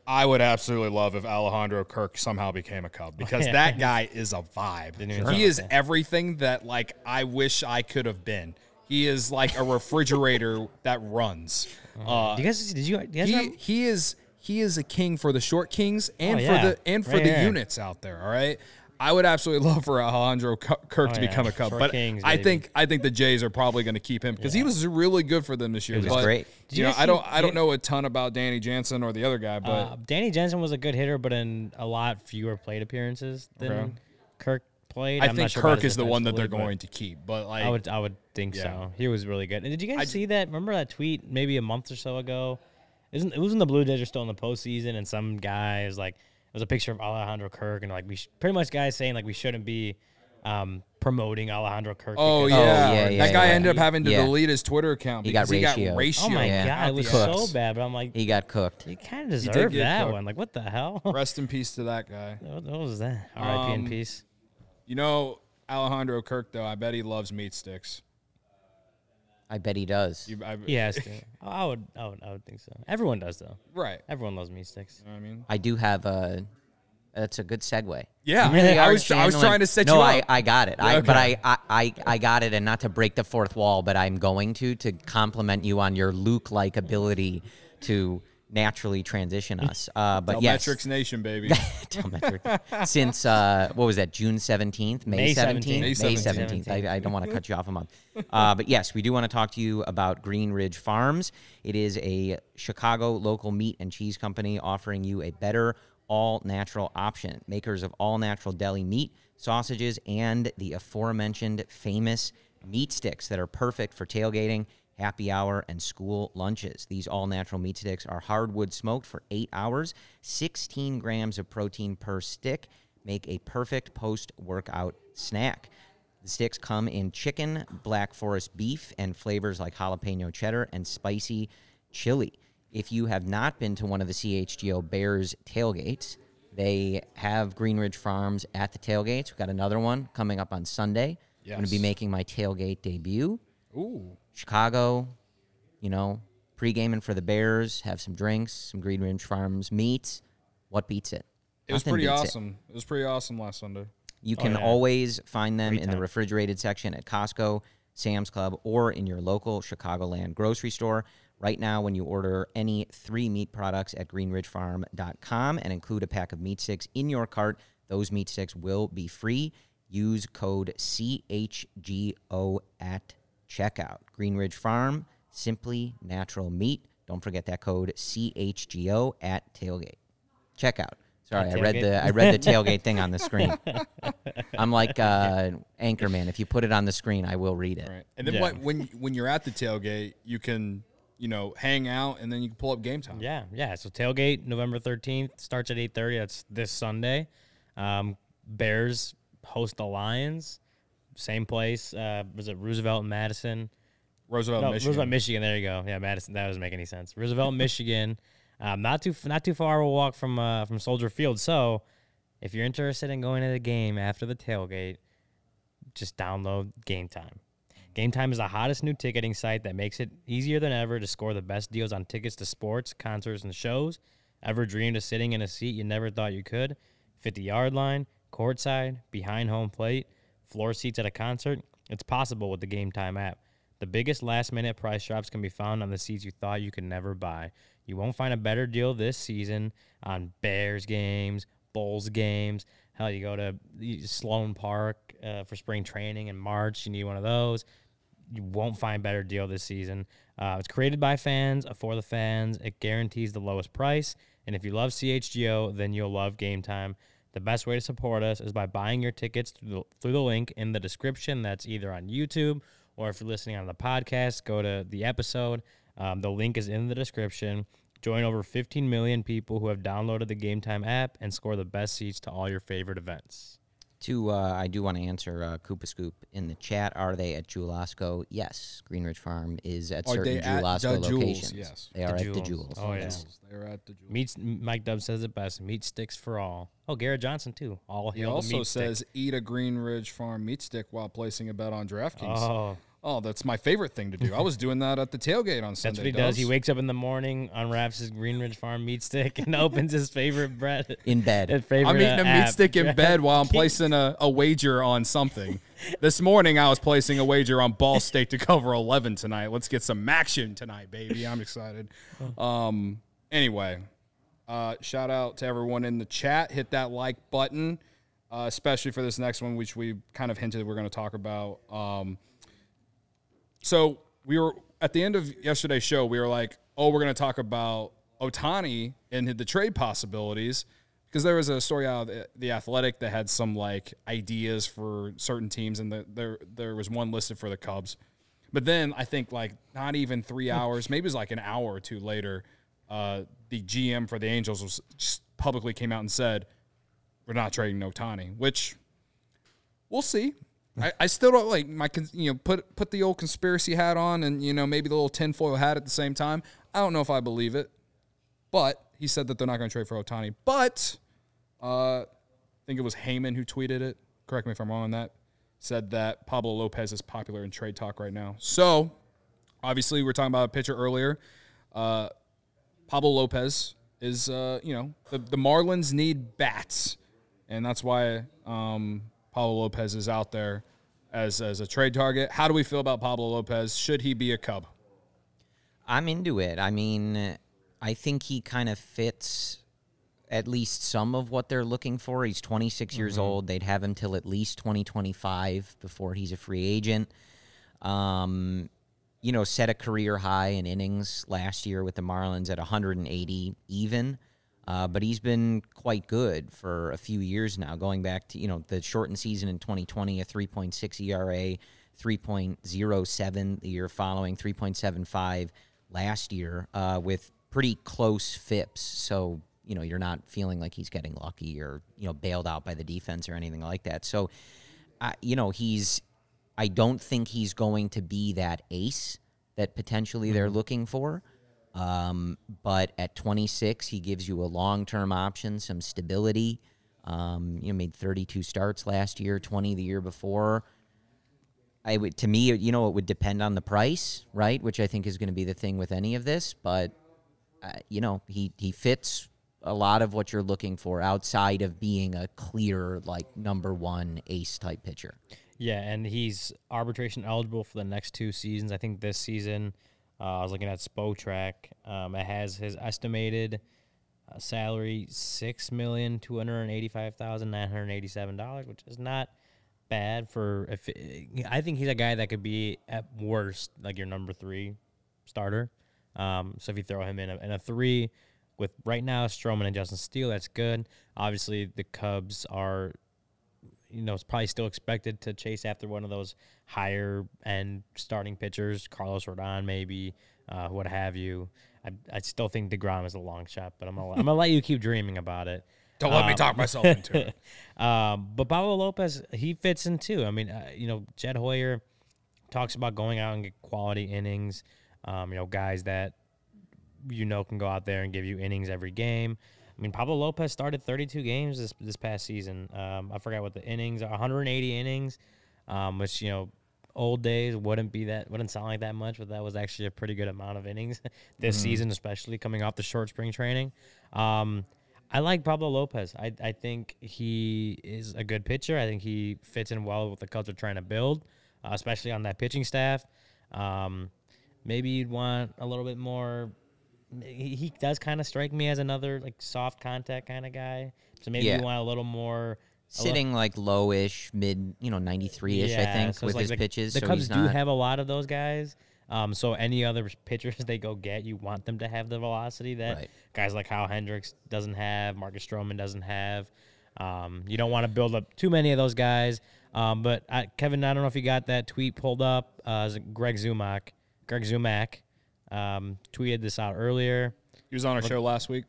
I would absolutely love if Alejandro Kirk somehow became a Cub because yeah. that guy is a vibe. Didn't He is everything that like I wish I could have been. He is like a refrigerator that runs. Uh, Do you guys? Did you? do you guys he remember- he is he is a king for the short kings and Oh, for the and for Right the here. units out there. All right. I would absolutely love for Alejandro Cu- Kirk Oh, to yeah. become a Cub, Short but kings, I baby. think I think the Jays are probably going to keep him because he was really good for them this year. was but, great. Did You you know, guys I don't I don't know a ton about Danny Jansen or the other guy, but Uh, Danny Jansen was a good hitter, but in a lot fewer plate appearances than Okay. Kirk played. I I'm think not sure Kirk is the one that they're going to keep. But like I would, I would think Yeah. so. He was really good. And did you guys I- see that? Remember that tweet maybe a month or so ago? Isn't it was when the Blue Jays are still in the postseason, and some guy is like, it was a picture of Alejandro Kirk, and like we sh- pretty much guys saying like we shouldn't be um, promoting Alejandro Kirk. Oh because- yeah. yeah, yeah, that guy yeah. ended up having to Yeah. delete his Twitter account He got because he got ratio. Oh my Yeah. god, it was Cooked. so bad. But I'm like, he got cooked. he kind of deserved that cooked. one. Like, what the hell? Rest in peace to that guy. what, what was that? R.I.P. in Um, peace. You know Alejandro Kirk though. I bet he loves meat sticks. I bet he does. You, I, He has to. I would, I would, I would think so. Everyone does though. right. Everyone loves meat sticks. You know what I mean, I do have a. That's a good segue. yeah. really I are was I was channeling- trying to set no, you I, up. I got it. I, But Okay. I, I, I, I got it, and not to break the fourth wall, but I'm going to to compliment you on your Luke-like ability to naturally transition us. Uh, but yes, Metrics Nation, baby. Telmetric. Since uh, what was that? June seventeenth, May May seventeenth, May May 17th. seventeenth. I, I don't want to cut you off a month, uh, but yes, we do want to talk to you about Greenridge Farms. It is a Chicago local meat and cheese company offering you a better all natural option. Makers of all natural deli meat, sausages, and the aforementioned famous meat sticks that are perfect for tailgating happy hour, and school lunches. These all natural meat sticks are hardwood smoked for eight hours, 16 grams of protein per stick, make a perfect post workout snack. The sticks come in chicken, black forest beef, and flavors like jalapeno cheddar and spicy chili. If you have not been to one of the CHGO Bears tailgates, they have Greenridge Farms at the tailgates. We've got another one coming up on Sunday. I'm going to be making my tailgate debut. Ooh. Chicago, you know, pre-gaming for the Bears, have some drinks, some Greenridge Farms meats. What beats it? It was Nothing pretty beats it. awesome. It. was pretty awesome last Sunday. You Oh, can yeah. always find them Great in the refrigerated section at Costco, Sam's Club, or in your local Chicagoland grocery store. Right now, when you order any three meat products at greenridgefarm.com and include a pack of meat sticks in your cart, those meat sticks will be free. Use code CHGO at checkout. Greenridge Farm, simply natural meat. Don't forget that code CHGO at tailgate. Checkout. Sorry, I read the I read the tailgate thing on the screen. I'm like uh, Anchorman. If you put it on the screen, I will read it. Right. And then Yeah. what, when when you're at the tailgate, you can you know hang out and then you can pull up game time. Yeah, yeah. So tailgate November thirteenth starts at eight thirty. That's this Sunday. Um, Bears host the Lions. Same place. Uh, was it Roosevelt and Madison? Roosevelt, no, Michigan. Roosevelt, Michigan. There you go. Yeah, Madison. That doesn't make any sense. Roosevelt, Michigan. Um, not too not too far of a walk from uh, from Soldier Field. So, if you're interested in going to the game after the tailgate, just download Game Time. Game Time is the hottest new ticketing site that makes it easier than ever to score the best deals on tickets to sports, concerts, and shows. Ever dreamed of sitting in a seat you never thought you could? 50 yard line, courtside, behind home plate, floor seats at a concert? It's possible with the Game Time app. The biggest last minute price drops can be found on the seats you thought you could never buy. You won't find a better deal this season on Bears games, Bulls games. Hell, you go to Sloan Park uh, for spring training in March, you need one of those. You won't find better deal this season. Uh, it's created by fans, uh, for the fans. It guarantees the lowest price. And if you love CHGO, then you'll love Game Time. The best way to support us is by buying your tickets through the, through the link in the description. That's either on YouTube or if you're listening on the podcast, go to the episode. Um, the link is in the description. Join over 15 million people who have downloaded the Game Time app and score the best seats to all your favorite events. To uh, I do want to answer uh, Koopa Scoop in the chat. Are they at Jewel Osco? Yes, Greenridge Farm is at Are certain they Jewel at Osco the Jewels? locations. Yes. they are at the Jewels. Jewels. Oh, yeah. yes. They're at the Jewel. Meat, Mike Dub says it best. Meat sticks for all. Oh, Garrett Johnson too. All He hail the also meat stick. says eat a Greenridge Farm meat stick while placing a bet on DraftKings. Oh, Oh, that's my favorite thing to do. I was doing that at the tailgate on Sunday. that's what he does. He wakes up in the morning, unwraps his Greenridge Farm meat stick, and opens his favorite bread. In bed. His favorite, I'm eating a meat stick in bed while I'm placing a, a wager on something. This morning I was placing a wager on Ball State to cover 11 tonight. Let's get some action tonight, baby. I'm excited. Um, anyway, uh, shout out to everyone in the chat. Hit that like button, uh, especially for this next one, which we kind of hinted we're going to talk about. Um, so we were at the end of yesterday's show. We were like, "Oh, we're going to talk about Ohtani and the trade possibilities," because there was a story out of the, Athletic that had some like ideas for certain teams, and the, there there was one listed for the Cubs. But then I think like not even three hours, maybe it was like an hour or two later, uh, the GM for the Angels was just publicly came out and said, "We're not trading Ohtani," which we'll see. I, I still don't like my you know put put the old conspiracy hat on and you know maybe the little tinfoil hat at the same time. I don't know if I believe it, but he said that they're not going to trade for Ohtani. But uh, I think it was Heyman who tweeted it. Correct me if I'm wrong on that. Said that Pablo Lopez is popular in trade talk right now. So obviously we're talking about a pitcher earlier. Uh, Pablo Lopez is uh, you know the, the Marlins need bats, and that's why um, Pablo Lopez is out there as as a trade target. How do we feel about Pablo Lopez? Should he be a Cub? I'm into it. I mean, I think he kind of fits at least some of what they're looking for. He's 26 years old. They'd have him till at least 2025 before he's a free agent. Um, you know, set a career high in innings last year with the Marlins at 180 even. Uh, but he's been quite good for a few years now, going back to, you know, the shortened season in 2020, a 3.6 ERA, 3.07 the year following, 3.75 last year, uh, with pretty close FIPS. So, you know, you're not feeling like he's getting lucky or, you know, bailed out by the defense or anything like that. So, uh, you know, he's, I don't think he's going to be that ace that potentially they're looking for. Um, but at 26, he gives you a long term option, some stability. Um, you know, made 32 starts last year, 20 the year before. I would, to me, you know, it would depend on the price, right? Which I think is going to be the thing with any of this. But uh, you know, he he fits a lot of what you're looking for outside of being a clear like number one ace type pitcher. Yeah, and he's arbitration eligible for the next two seasons. I think this season, uh, I was looking at Spotrac. Um, it has his estimated uh, salary six million two hundred eighty-five thousand nine hundred eighty-seven dollars, which is not bad for. If I think he's a guy that could be at worst like your number three starter. Um, so if you throw him in a, in a three with right now Stroman and Justin Steele, that's good. Obviously, the Cubs are you know, it's probably still expected to chase after one of those higher end starting pitchers, Carlos Rodon, maybe, uh, what have you. I, I still think Degrom is a long shot, but I'm gonna I'm gonna let you keep dreaming about it. Don't let me Um, talk myself into it. Um, but Pablo Lopez, he fits in too. I mean, uh, you know, Jed Hoyer talks about going out and get quality innings. Um, you know, guys that you know can go out there and give you innings every game. I mean, Pablo Lopez started 32 games this this past season. Um, I forgot what the innings are, 180 innings, um, which you know, old days wouldn't be that wouldn't sound like that much, but that was actually a pretty good amount of innings this season, especially coming off the short spring training. Um, I like Pablo Lopez. I, I think he is a good pitcher. I think he fits in well with the Cubs are trying to build, uh, especially on that pitching staff. Um, maybe you'd want a little bit more. He, he does kind of strike me as another like soft contact kind of guy. So maybe Yeah. you want a little more Sitting like lowish, mid, you know, 93 ish, I think, so with like his the, pitches. The so Cubs do not, have a lot of those guys. Um, so any other pitchers they go get, you want them to have the velocity that Right. guys like Kyle Hendricks doesn't have, Marcus Stroman doesn't have. Um, you don't want to build up too many of those guys. Um, but I, Kevin, I don't know if you got that tweet pulled up. Uh, Greg Zumach, Greg Zumach, um, tweeted this out earlier He was on our show last week.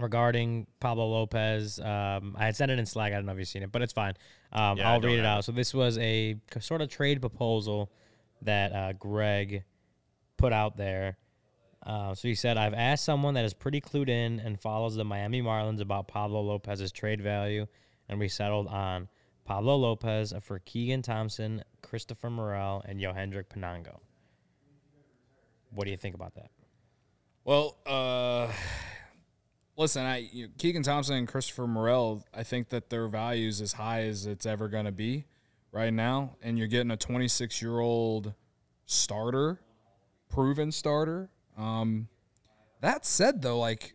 regarding Pablo Lopez. Um, I had sent it in Slack. I don't know if you've seen it, but it's fine. Um, Yeah, I'll read it out. So this was a sort of trade proposal that uh, Greg put out there. Uh, so he said, "I've asked someone that is pretty clued in and follows the Miami Marlins about Pablo Lopez's trade value, and we settled on Pablo Lopez for Keegan Thompson, Christopher Morel, and Yohendrick Piñango." What do you think about that? Well, uh, listen, I you know, Keegan Thompson and Christopher Morel. I think that their value is as high as it's ever going to be right now, and you're getting a 26 year old starter, proven starter. Um, that said, though, like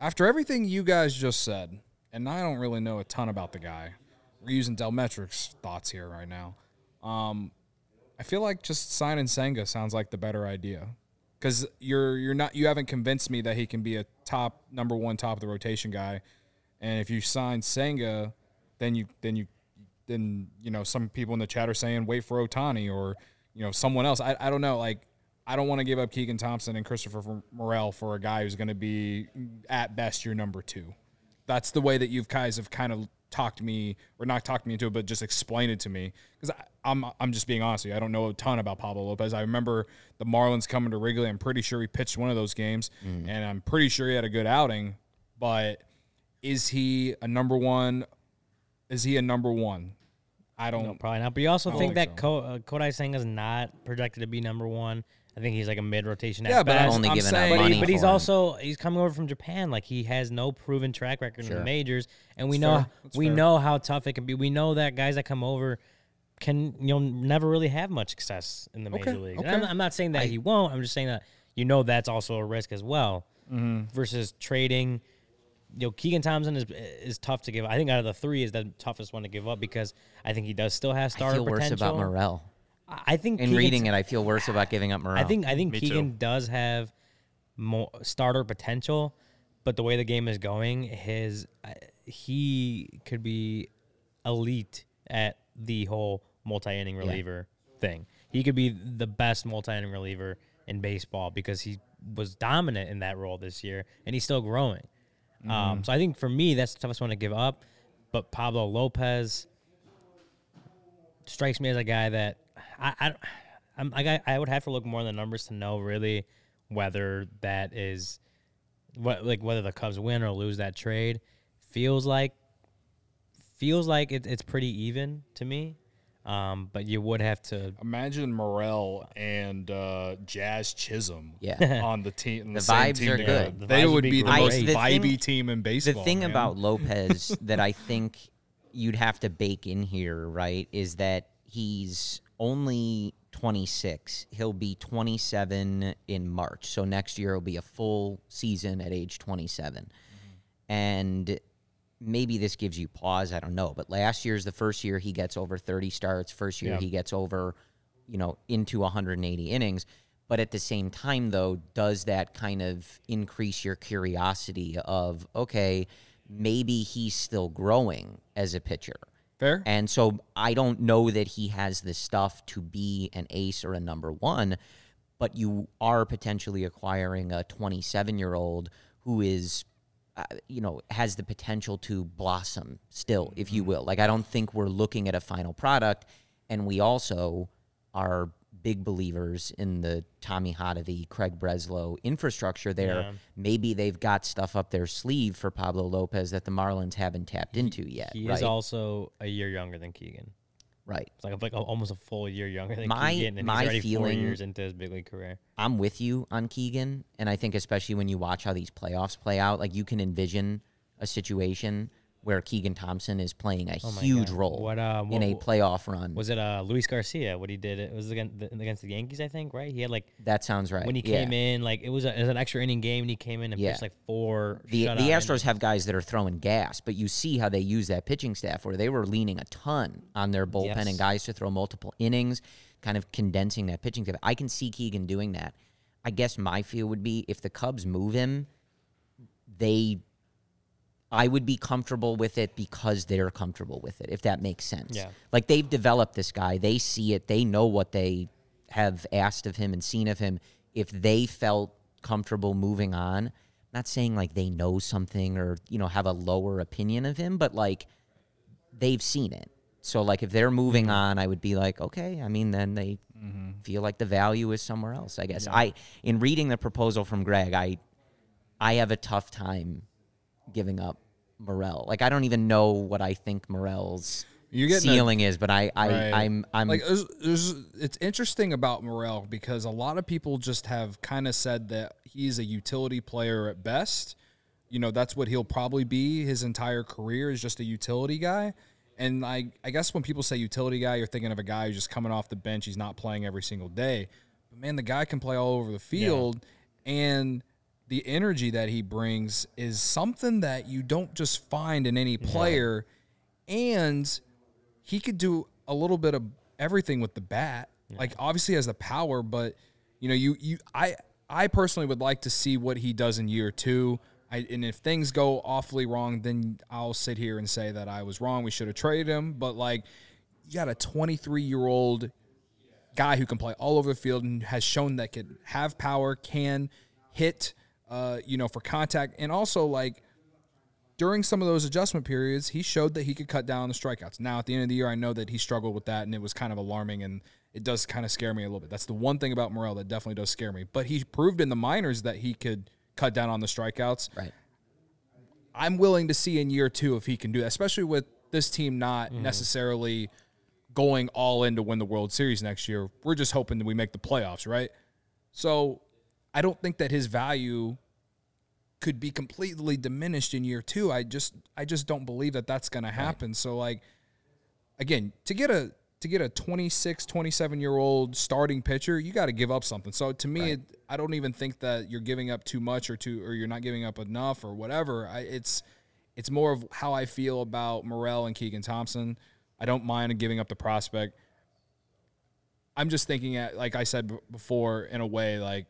after everything you guys just said, and I don't really know a ton about the guy. We're using Delmetric's thoughts here right now. Um, I feel like just signing Senga sounds like the better idea because you're you're not you haven't convinced me that he can be a top number one top of the rotation guy, and if you sign Senga, then you then you then you know some people in the chat are saying wait for Ohtani or you know someone else. I I don't know like. I don't want to give up Keegan Thompson and Christopher Morel for a guy who's going to be mm, at best your number two. That's the way that you guys have kind of talked to me, or not talked me into it, but just explained it to me. Because I'm I'm just being honest with you. I don't know a ton about Pablo Lopez. I remember the Marlins coming to Wrigley. I'm pretty sure he pitched one of those games, and I'm pretty sure he had a good outing. But is he a number one? Is he a number one? I don't. No, probably not. But you also think think that so. Ko- uh, Kodai Senga is not projected to be number one. I think he's like a mid rotation. Yeah, but. I'm only I'm giving up saying- but, money he, but he's for him. also he's coming over from Japan. Like he has no proven track record in the majors, and we That's know we fair. know how tough it can be. We know that guys that come over can you know never really have much success in the major Okay, leagues. okay. I'm, I'm not saying that he won't. I'm just saying that you know that's also a risk as well. Mm-hmm. Versus trading, you know, Keegan Thompson is is tough to give. up. I think out of the three is the toughest one to give up because I think he does still have I starter feel worse potential. about Morel. I I think In Keegan's- reading it, I feel worse about giving up Morel. I think I think Me Keegan too. does have more starter potential, but the way the game is going, his uh, he could be elite at the whole multi-inning reliever thing. He could be the best multi-inning reliever in baseball because he was dominant in that role this year, and he's still growing. Um, so I think for me, that's the toughest one to give up. But Pablo Lopez strikes me as a guy that I I, I'm, I, I would have to look more in the numbers to know really whether that is what like whether the Cubs win or lose that trade. Feels like feels like it, it's pretty even to me. Um, but you would have to. Imagine Morel and uh, Jazz Chisholm Yeah. on the team. The the vibes team are together. good. The They would would be be the great. most the vibey thing- team in baseball. The thing man. about Lopez that I think you'd have to bake in here, right, is that he's only 26. He'll be 27 in March. So next year will be a full season at age 27. And maybe this gives you pause, I don't know, but last year's the first year he gets over 30 starts, first year Yeah. he gets over, you know, into 180 innings. But at the same time, though, does that kind of increase your curiosity of, okay, maybe he's still growing as a pitcher? Fair. And so I don't know that he has the stuff to be an ace or a number one, but you are potentially acquiring a 27 year old who is, uh, you know, has the potential to blossom still, if you will. Like, I don't think we're looking at a final product. And we also are big believers in the Tommy Hotovy, Craig Breslow infrastructure there. Yeah. Maybe they've got stuff up their sleeve for Pablo Lopez that the Marlins haven't tapped into yet. He right? is also a year younger than Keegan. right. It's like like a, almost a full year younger than My- Keegan, and my he's already feeling- four years into his big league career. I'm with you on Keegan, and I think especially when you watch how these playoffs play out, like you can envision a situation where Keegan Thompson is playing a Oh huge God. role What, uh, in a playoff run. Was it uh Luis Garcia? What he did? It was against the, against the Yankees, I think. Right? He had like that sounds right. when he yeah. came in, like it was, a, it was an extra inning game, and he came in and Yeah. pitched like four. The, the Astros have guys that are throwing gas, but you see how they use that pitching staff where they were leaning a ton on their bullpen Yes. and guys to throw multiple innings, kind of condensing that pitching staff. I can see Keegan doing that. I guess my feel would be if the Cubs move him, they I would be comfortable with it because they're comfortable with it, if that makes sense. Yeah. Like they've developed this guy, they see it, they know what they have asked of him and seen of him. If they felt comfortable moving on, not saying like they know something or, you know, have a lower opinion of him, but like they've seen it. So like if they're moving mm-hmm. on, I would be like, okay, I mean then they mm-hmm. feel like the value is somewhere else, I guess. I in reading the proposal from Greg, I I have a tough time giving up Morel. Like I don't even know what I think Morel's getting a- ceiling is, but I, I Right. I'm I'm like there's, there's, it's interesting about Morel because a lot of people just have kind of said that he's a utility player at best. You know, that's what he'll probably be his entire career is just a utility guy. And I, I guess when people say utility guy, you're thinking of a guy who's just coming off the bench. He's not playing every single day. But man, the guy can play all over the field. And the energy that he brings is something that you don't just find in any player. And he could do a little bit of everything with the bat. Like obviously he has the power, but you know, you you I I personally would like to see what he does in year two. I, and if things go awfully wrong, then I'll sit here and say that I was wrong. We should have traded him. But like, you got a 23 year old guy who can play all over the field and has shown that can have power, can hit, uh, you know, for contact, and also like during some of those adjustment periods, he showed that he could cut down the strikeouts. Now, at the end of the year, I know that he struggled with that, and it was kind of alarming, and it does kind of scare me a little bit. That's the one thing about Morel that definitely does scare me. But he proved in the minors that he could cut down on the strikeouts. right. I'm willing to see in year two if he can do that, especially with this team not Mm-hmm. necessarily going all in to win the World Series next year. We're just hoping that we make the playoffs, right? So I don't think that his value could be completely diminished in year two. I just I just don't believe that that's going to happen. So like again, to get a to get a 26, 27 year old starting pitcher, you got to give up something. So to me, it, I don't even think that you're giving up too much or too or you're not giving up enough or whatever. I, it's it's more of how I feel about Morel and Keegan Thompson. I don't mind giving up the prospect. I'm just thinking at like I said before in a way like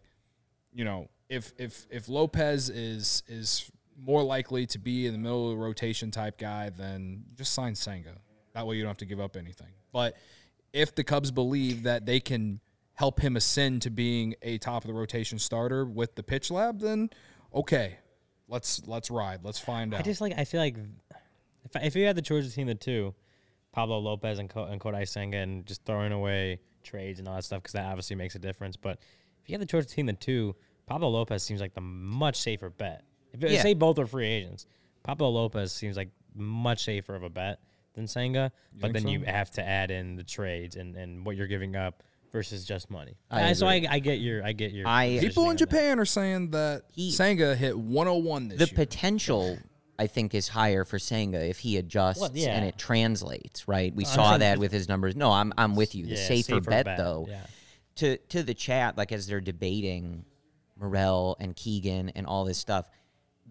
you know if if if Lopez is is more likely to be in the middle of the rotation type guy then just sign Senga. That way you don't have to give up anything. But if the Cubs believe that they can help him ascend to being a top of the rotation starter with the pitch lab then okay. Let's let's ride. Let's find out. I just like I feel like if if you had the choice between the two, Pablo Lopez and, Ko- and Kodai Senga, and just throwing away trades and all that stuff because that obviously makes a difference. But if you have the choice between the two, Pablo Lopez seems like the much safer bet. If Yeah. say both are free agents, Pablo Lopez seems like much safer of a bet than Senga, but then so? you have to add in the trades and, and what you're giving up versus just money. I Uh, so I. I get your I get your I- People on in that. Japan are saying that He- Senga hit 101 this the year. potential I think is higher for Senga if he adjusts Well, yeah. and it translates, right? We I'm saw that with his numbers. No, I'm I'm with you. The Yeah, safer, bet, though. Yeah. To to the chat like as they're debating Morel and Keegan and all this stuff,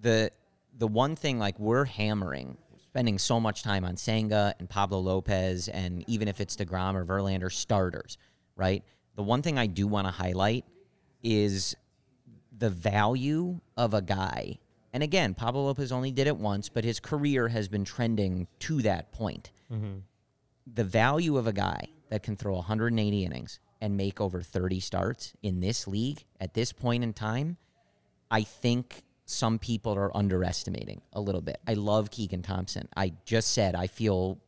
the the one thing like we're hammering spending so much time on Senga and Pablo Lopez and even if it's DeGrom or Verlander starters, right? The one thing I do want to highlight is the value of a guy. And again, Pablo Lopez only did it once, but his career has been trending to that point. Mm-hmm. The value of a guy that can throw 180 innings and make over 30 starts in this league at this point in time, I think some people are underestimating a little bit. I love Keegan Thompson. I just said I feel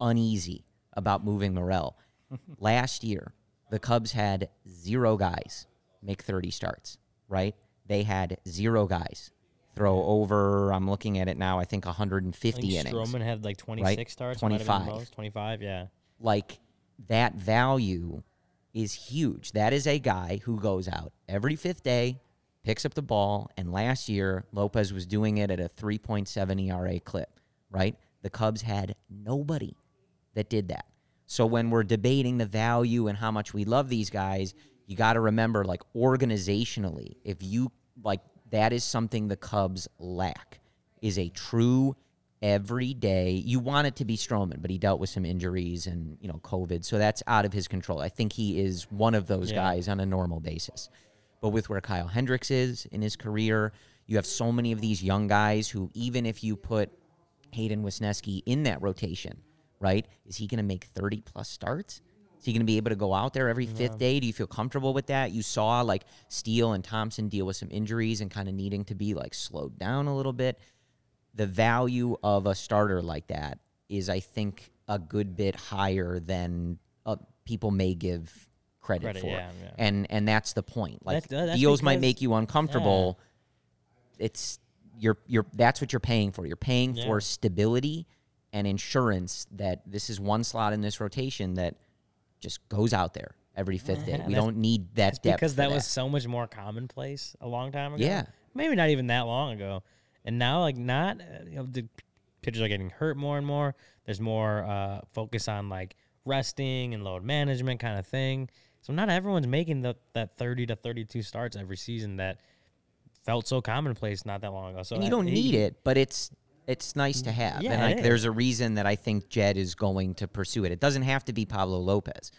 uneasy about moving Morel. Last year, the Cubs had zero guys make 30 starts, right? They had zero guys throw over, I'm looking at it now, I think I 150 think innings. Stroman had like 26 starts. might have been 25. most, 25, yeah. like that value is huge. That is a guy who goes out every fifth day, picks up the ball, and last year Lopez was doing it at a 3.7 ERA clip, right? The Cubs had nobody that did that. So when we're debating the value and how much we love these guys, you got to remember like organizationally, if you like that is something the Cubs lack is a true everyday. You want it to be Stroman, but he dealt with some injuries and you know COVID, so that's out of his control. I think he is one of those Yeah. guys on a normal basis. But with where Kyle Hendricks is in his career, you have so many of these young guys who, even if you put Hayden Wesneski in that rotation, right? Is he going to make 30 plus starts? Is he going to be able to go out there every fifth day? Do you feel comfortable with that? You saw like Steele and Thompson deal with some injuries and kind of needing to be like slowed down a little bit. The value of a starter like that is, I think, a good bit higher than uh, people may give credit, Credit, for. yeah, yeah. And and that's the point. Like That's- that's deals might make you uncomfortable. It's you're you're that's what you're paying for. You're paying Yeah. for stability and insurance that this is one slot in this rotation that just goes out there every fifth day. We don't need that depth because for that was so much more commonplace a long time ago. Yeah. maybe not even that long ago, and now like not uh, you know the pitchers are getting hurt more and more. There's more uh, focus on like resting and load management kind of thing. So not everyone's making the, that 30 to 32 starts every season that felt so commonplace not that long ago. So and you don't need it, but it's it's nice to have. Yeah, and like there's a reason that I think Jed is going to pursue it. It doesn't have to be Pablo Lopez,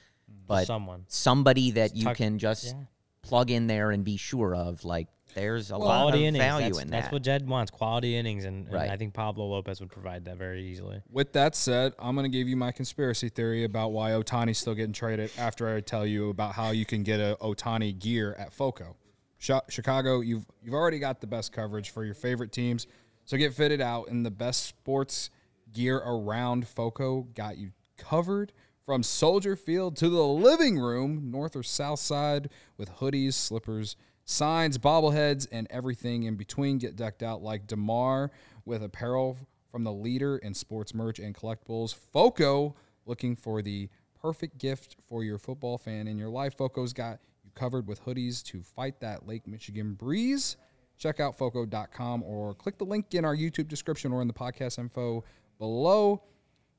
but someone. somebody that you tuck- can just yeah. plug in there and be sure of. Like there's a lot Quality of innings. value that's, in that's what Jed wants. Quality innings, and, and Right. I think Pablo Lopez would provide that very easily. With that said, I'm going to give you my conspiracy theory about why Ohtani's still getting traded after I tell you about how you can get a Ohtani gear at FOCO. Chicago, you've you've already got the best coverage for your favorite teams, so get fitted out in the best sports gear around. FOCO got you covered from Soldier Field to the living room, north or south side, with hoodies, slippers, signs, bobbleheads, and everything in between. Get decked out like Demar with apparel from the leader in sports merch and collectibles. FOCO, looking for the perfect gift for your football fan in your life. FOCO's got you covered with hoodies to fight that Lake Michigan breeze. Check out FOCO.com or click the link in our YouTube description or in the podcast info below.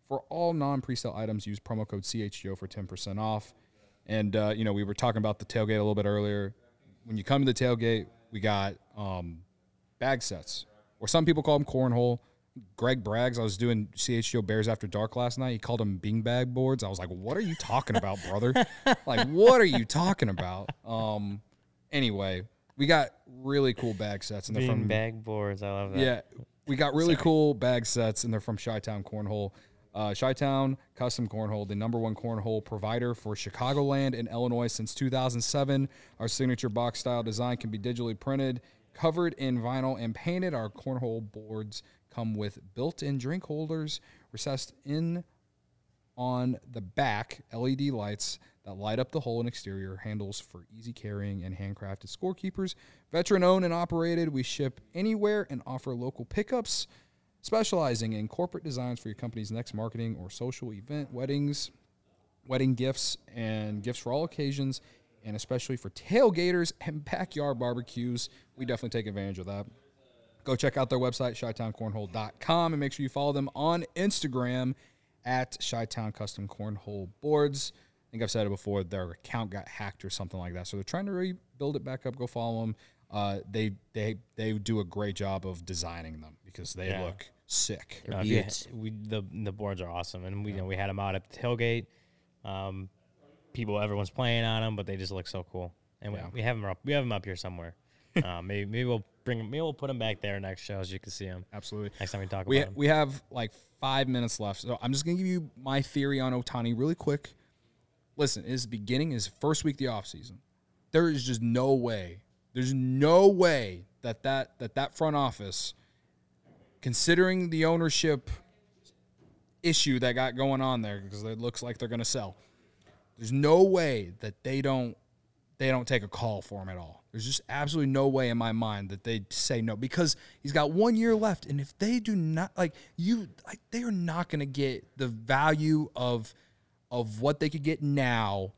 For all non presale items, use promo code CHGO for 10% off. And, uh, you know, we were talking about the tailgate a little bit earlier. When you come to the tailgate, we got um, bag sets, or some people call them cornhole. Greg Braggs, I was doing CHGO Bears After Dark last night. He called them bing bag boards. I was like, what are you talking about, brother? like, what are you talking about? Um, anyway, we got really cool bag sets, and they're Bean from bag boards. I love that. yeah, we got really cool bag sets, and they're from Chi-Town Cornhole. Uh, Chi-Town Custom Cornhole, the number one cornhole provider for Chicagoland and Illinois since 2007. Our signature box style design can be digitally printed, covered in vinyl, and painted. Our cornhole boards come with built-in drink holders, recessed in on the back LED lights that light up the hole and exterior, handles for easy carrying and handcrafted scorekeepers. Veteran owned and operated, we ship anywhere and offer local pickups. Specializing in corporate designs for your company's next marketing or social event, weddings, wedding gifts, and gifts for all occasions, and especially for tailgaters and backyard barbecues. We definitely take advantage of that. Go check out their website, shytowncornhole.com, and make sure you follow them on Instagram at Shytown Custom Cornhole Boards. I think I've said it before, their account got hacked or something like that. So they're trying to rebuild it back up. Go follow them. Uh, they they they do a great job of designing them because they Yeah. look sick. No, you- we the the boards are awesome, and we you know we had them out at the tailgate. Um, people, everyone's playing on them, but they just look so cool. And Yeah. we, we have them up. We have them up here somewhere. uh, maybe maybe we'll bring maybe we'll put them back there next show so you can see them Absolutely. next time we talk We, about them. we have like five minutes left. So I'm just going to give you my theory on Ohtani really quick. Listen, his beginning, his first week of the offseason, there is just no way, there's no way that that, that, that front office, considering the ownership issue that got going on there, because it looks like they're going to sell, there's no way that they don't they don't take a call for him at all. There's just absolutely no way in my mind that they say no because he's got one year left, and if they do not like you, like they are not going to get the value of of what they could get now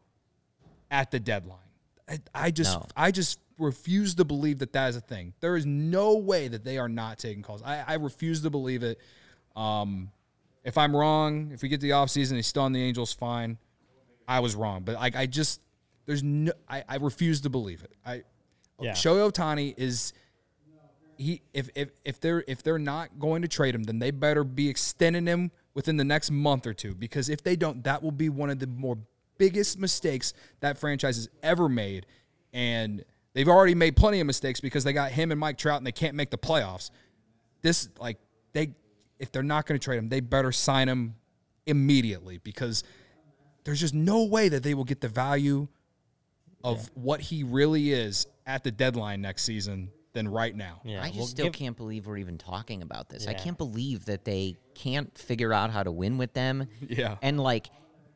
at the deadline. I, I just No. I just refuse to believe that that is a thing. There is no way that they are not taking calls. I, I refuse to believe it. Um, if I'm wrong, if we get to the offseason, he's still on the Angels, fine. I was wrong, but like I just there's no I, I refuse to believe it. I Yeah. Shohei Ohtani is he if if if they're if they're not going to trade him, then they better be extending him within the next month or two because if they don't, that will be one of the more biggest mistakes that franchise has ever made, and they've already made plenty of mistakes because they got him and Mike Trout and they can't make the playoffs. This like they if they're not going to trade him, they better sign him immediately because there's just no way that they will get the value of what he really is at the deadline next season than right now. yeah, I just we'll still give- can't believe we're even talking about this. I can't believe that they can't figure out how to win with them. Yeah. And like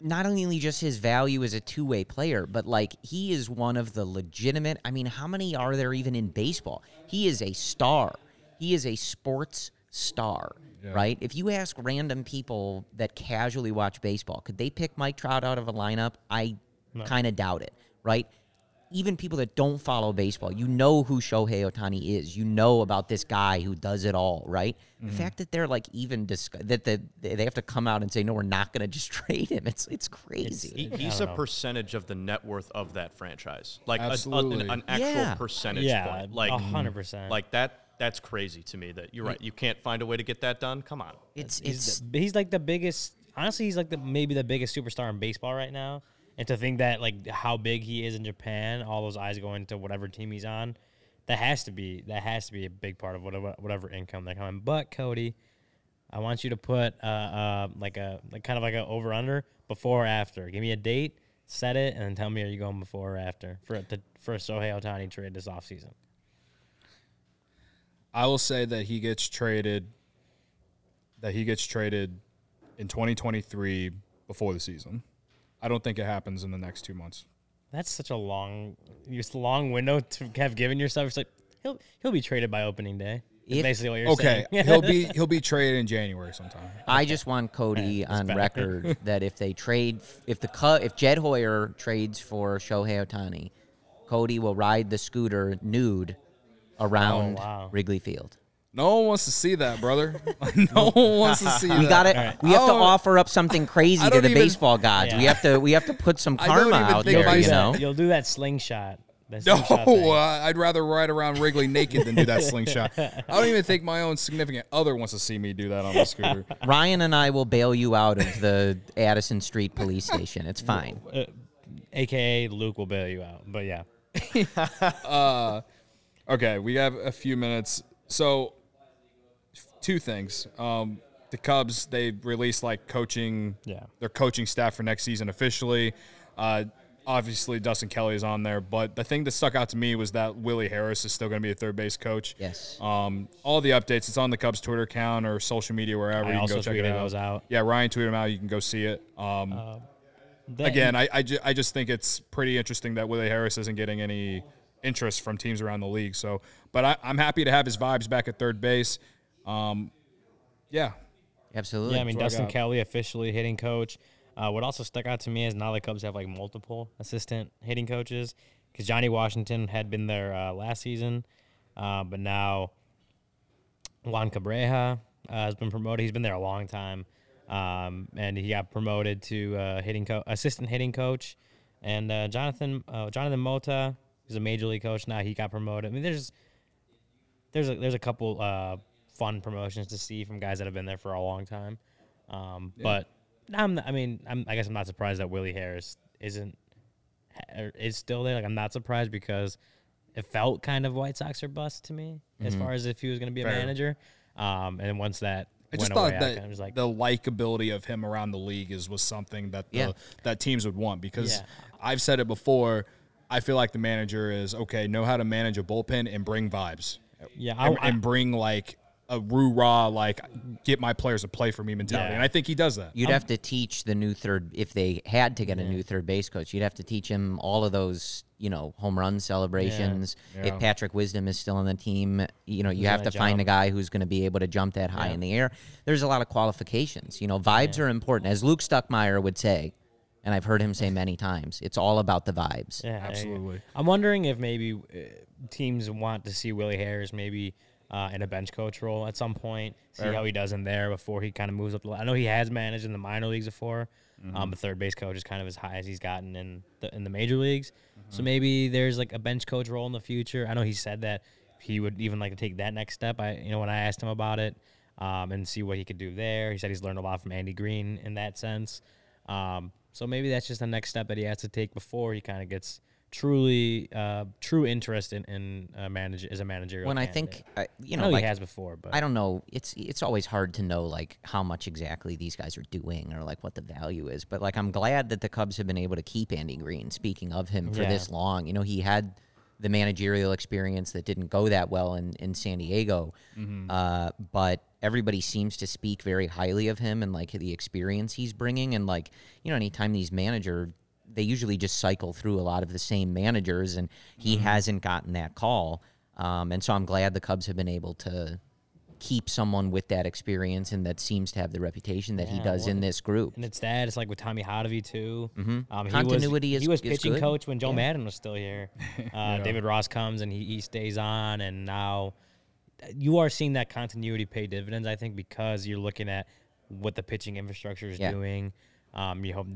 not only just his value as a two-way player, but like he is one of the legitimate I mean, how many are there even in baseball? He is a star. He is a sports star, right? If you ask random people that casually watch baseball, could they pick Mike Trout out of a lineup? I kind of doubt it, right? Even people that don't follow baseball, you know who Shohei Ohtani is. You know about this guy who does it all, right? The mm-hmm. fact that they're like even discuss- that the, they have to come out and say no, we're not going to just trade him. It's it's crazy. He, he's a percentage of the net worth of that franchise, like a- a- an, an actual Yeah. percentage Yeah, point. Like a hundred percent. Like that. That's crazy to me. That you're right. You can't find a way to get that done. Come on. it's he's, it's the, he's like the biggest. Honestly, he's like the maybe the biggest superstar in baseball right now. And to think that like how big he is in Japan, all those eyes going to whatever team he's on, that has to be that has to be a big part of whatever whatever income they come in. But Cody, I want you to put uh, uh like a like kind of like a over under before or after. Give me a date, set it, and then tell me are you going before or after for the for a Shohei Ohtani trade this offseason. I will say that he gets traded that he gets traded in 2023 before the season. I don't think it happens in the next 2 months. That's such a long, just long window to have given yourself. It's like he'll he'll be traded by opening day. If- basically what you're Okay, saying. he'll be he'll be traded in January sometime. I just want Cody on better. record that if they trade, if the Cu- if Jed Hoyer trades for Shohei Ohtani, Cody will ride the scooter nude oh, around Oh, wow. Wrigley Field. No one wants to see that, brother. no one wants to see We that. got to We have to offer up something crazy to the even- baseball gods. We have to. We have to put some karma out there. You know, that. you'll do that slingshot. That No, slingshot thing. uh, I'd rather ride around Wrigley naked than do that slingshot. I don't even think my own significant other wants to see me do that on the scooter. Ryan and I will bail you out of the Addison Street police station. It's fine. AKA Luke will bail you out. But yeah, Okay, we have a few minutes. So, two things. Um, the Cubs they released like coaching, Yeah. their coaching staff for next season officially. Uh, obviously, Dustin Kelly is on there, but the thing that stuck out to me was that Willie Harris is still going to be a third base coach. Yes. Um, all the updates. It's on the Cubs Twitter account or social media wherever I you can also go check it out. those out. Yeah, Ryan tweeted them out. You can go see it. Um, That- again, I I, ju- I just think it's pretty interesting that Willie Harris isn't getting any interest from teams around the league. So, but I, I'm happy to have his vibes back at third base. Um, Yeah. Absolutely. Yeah, I mean That's what I Dustin. Kelly officially hitting coach. Uh, what also stuck out to me is now the Cubs have like multiple assistant hitting coaches because Johnny Washington had been there uh, last season, uh, but now Juan Cabreja uh, has been promoted. He's been there a long time, um, and he got promoted to uh, hitting co- assistant hitting coach. And uh, Jonathan uh, Jonathan Mota is a major league coach now. He got promoted. I mean, there's there's a, there's a couple uh, fun promotions to see from guys that have been there for a long time. Um, But I'm, I mean, I'm, I guess I'm not surprised that Willie Harris isn't is still there. Like I'm not surprised because it felt kind of White Sox or bust to me as far as if he was going to be a Fair. manager. Um, and once that I just thought away, that kind of like, the likability of him around the league is was something that the, Yeah. that teams would want because Yeah. I've said it before. I feel like the manager is okay, know how to manage a bullpen and bring vibes. Yeah, I- and, I- and bring like a roo rah like get my players to play for me mentality, Yeah. and I think he does that. You'd have to teach the new third if they had to get a new third base coach. You'd have to teach him all of those, you know, home run celebrations. Yeah. If Patrick Wisdom is still on the team, you know, you have to gonna find a guy who's going to be able to jump that high in the air. There's a lot of qualifications. You know, vibes are important, as Luke Stuckmeyer would say, and I've heard him say many times. It's all about the vibes. Yeah, Absolutely. I'm wondering if maybe uh, teams want to see Willie Harris maybe uh, in a bench coach role at some point, see how he does in there before he kind of moves up. The, I know he has managed in the minor leagues before. Um, the third base coach is kind of as high as he's gotten in the in the major leagues. So maybe there's like a bench coach role in the future. I know he said that he would even like to take that next step. I you know when I asked him about it um, and see what he could do there, he said he's learned a lot from Andy Green in that sense. Um, so maybe that's just the next step that he has to take before he kind of gets truly uh, true interest in, in uh, manage as a manager. When I think, I, you I know, know like, he has before, but I don't know. It's it's always hard to know like how much exactly these guys are doing or like what the value is. But like I'm glad that the Cubs have been able to keep Andy Green. Speaking of him for Yeah. this long, you know, he had the managerial experience that didn't go that well in in San Diego, uh, but everybody seems to speak very highly of him and like the experience he's bringing. And like you know, anytime these manager they usually just cycle through a lot of the same managers, and he hasn't gotten that call. Um, and so I'm glad the Cubs have been able to keep someone with that experience and that seems to have the reputation that he Yeah, does in this group. and it's that. It's like with Tommy Hottovy too. Um, he Continuity was, is- he was pitching good. coach when Joe Yeah. Maddon was still here. Uh, David Ross comes and he, he stays on, and now you are seeing that continuity pay dividends. I think because you're looking at what the pitching infrastructure is Yeah. doing. Um, you hope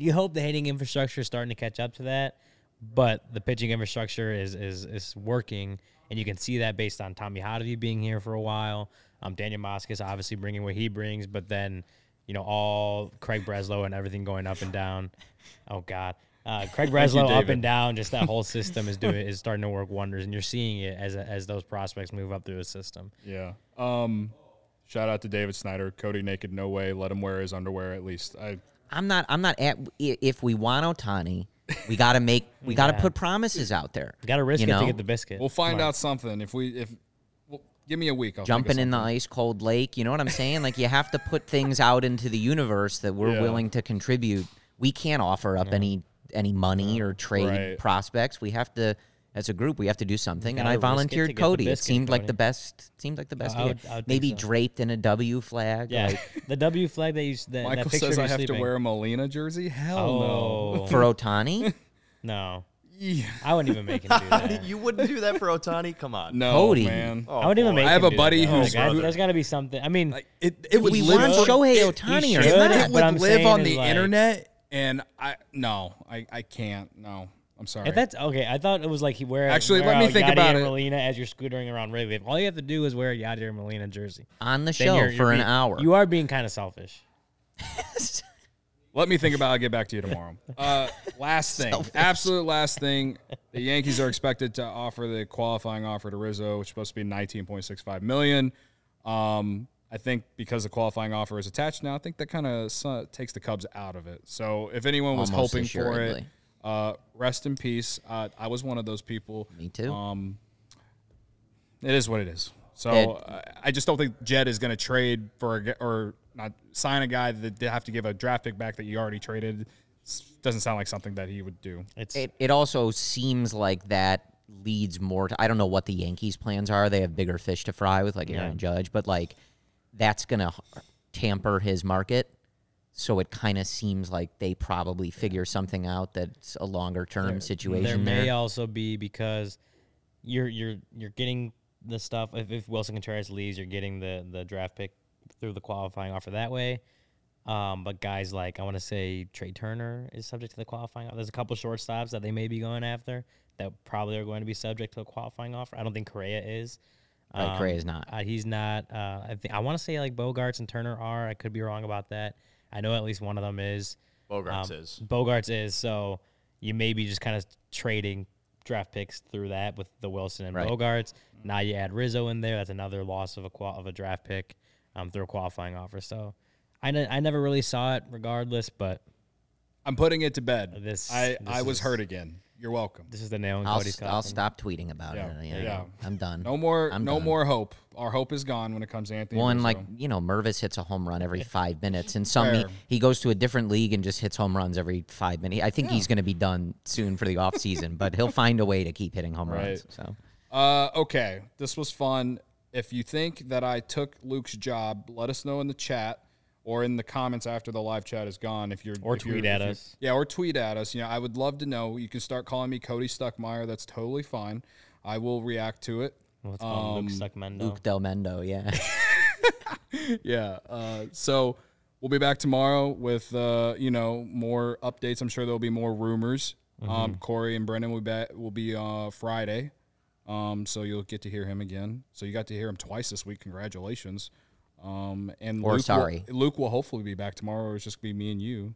you hope the hitting infrastructure is starting to catch up to that, but the pitching infrastructure is is is working, and you can see that based on Tommy Hottovy being here for a while. Um, Daniel Moskos obviously bringing what he brings, but then you know all Craig Breslow and everything going up and down. Oh God. Uh, Craig you, Breslow up and down, just that whole system is doing is starting to work wonders, and you're seeing it as as those prospects move up through the system. Yeah. Um, shout out to David Snyder, Cody Naked, no way. Let him wear his underwear at least. I I'm not. I'm not at. If we want Ohtani, we got to make. We got to Yeah. put promises out there. We got to risk you it know? to get the biscuit. we'll find out something if we if. Well, give me a week. I'll think of Jumping in the something. ice cold lake. You know what I'm saying? Like you have to put things out into the universe that we're Yeah. willing to contribute. We can't offer up any any money or trade Right. prospects. We have to. As a group, we have to do something, and I risk it to volunteered get the Cody. It biscuit, seemed like the best. Seemed like the best. I would- I would Maybe so. draped in a W flag. Yeah, like, the W flag that you s- that, Michael that says I have sleeping. to wear a Molina jersey. Hell Oh for Ohtani. no, no. I wouldn't even make him do that. you wouldn't do that for Ohtani? Come on. No, Cody. man. Oh, I wouldn't even boy. make. I have him a buddy that. who's- Like, I- there's got to be something. I mean, Like, it, it would we live want for- Shohei it- Ohtani he or should, not. it would live on the like- internet, and I no, I I can't. No, I'm sorry. if that's okay. I thought it was like he wear. Actually, wear let me think Yadier about it. Molina as you're scootering around Wrigley. All you have to do is wear a Yadier Molina jersey on the then show you're- for you're an being- hour. You are being kind of selfish. Let me think about. it. I'll get back to you tomorrow. Uh, last thing, absolute last thing. The Yankees are expected to offer the qualifying offer to Rizzo, which is supposed to be 19.65 million. Um, I think because the qualifying offer is attached now, I think that kind of takes the Cubs out of it. So if anyone was Almost hoping for it, assuredly. Uh, rest in peace. Uh, I was one of those people. Me too. Um, it is what it is. So uh, I just don't think Jed is going to trade for a, g- or not sign a guy that they have to give a draft pick back that you already traded. S- Doesn't sound like something that he would do. It's it, it also seems like that leads more to I don't know what the Yankees plans are. They have bigger fish to fry with like Aaron Yeah. Judge, but like that's going to tamper his market. So it kind of seems like they probably figure something out that's a longer term situation there there. may also be because you're you're you're getting the stuff. If, if Willson Contreras leaves, you're getting the the draft pick through the qualifying offer that way. Um, but guys like I want to say Trea Turner is subject to the qualifying. offer. There's a couple shortstops that they may be going after that probably are going to be subject to a qualifying offer. I don't think Correa is. Right, Correa's not. Uh, he's not. Uh, I think I want to say like Bogaerts and Turner are. I could be wrong about that. I know at least one of them is. Bogaerts Um, is. Bogaerts is. So you may be just kind of trading draft picks through that with the Willson and Right. Bogaerts. Now you add Rizzo in there. That's another loss of a qual- of a draft pick um, through a qualifying offer. So I, ne- I never really saw it regardless, but I'm putting it to bed. This- I, this I was is- hurt again. You're welcome. this is the nail in I'll, Cody's st- coffin. I'll stop tweeting about Yeah, it. there Yeah. I'm done. No more, I'm no done. more hope. Our hope is gone when it comes to Anthony. One Rizzo. like you know, Mervis hits a home run every five minutes, and some he, Fair. he goes to a different league and just hits home runs every five minutes. I think he's going to be done soon for the off season, but he'll find a way to keep hitting home runs. Right. So Uh, okay, this was fun. If you think that I took Luke's job, let us know in the chat or in the comments after the live chat is gone. If you're Or if you're- tweet at us. yeah, or tweet at us. You know, I would love to know. You can start calling me Cody Stuckmeyer. That's totally fine. I will react to it. Let's call him Um, Luke Stuckmendo. Luke Del Mendo, yeah. yeah. Uh, so we'll be back tomorrow with uh, you know more updates. I'm sure there'll be more rumors. Um, Corey and Brendan will be back, will be uh, Friday. Um, so you'll get to hear him again. So you got to hear him twice this week. Congratulations. Um, and Or Luke sorry. Will, Luke will hopefully be back tomorrow. It's just gonna be me and you.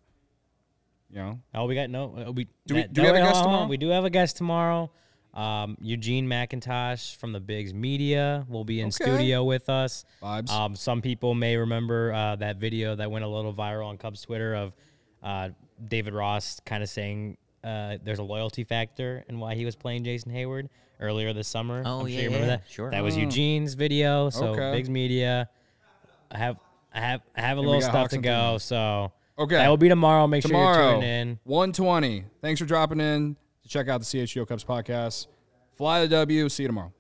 You know. Oh, we got no. uh, We Do we- that- do we no, have a guest hold on, tomorrow? We do have a guest tomorrow. Um, Eugene McIntosh from the Bigs Media will be in Okay. studio with us. Vibes. Um, some people may remember uh, that video that went a little viral on Cubs Twitter of uh, David Ross kind of saying uh, there's a loyalty factor in why he was playing Jason Heyward earlier this summer. Oh, I'm yeah, sure you remember yeah, that. sure. That was Eugene's video. So Okay. Bigs Media. I have I have I have a we little stuff Hawks to go. Thunder. So Okay. that will be tomorrow. Make sure tomorrow, you're tuning in. 120. Thanks for dropping in to check out the CHGO Cubs podcast. Fly the W. See you tomorrow.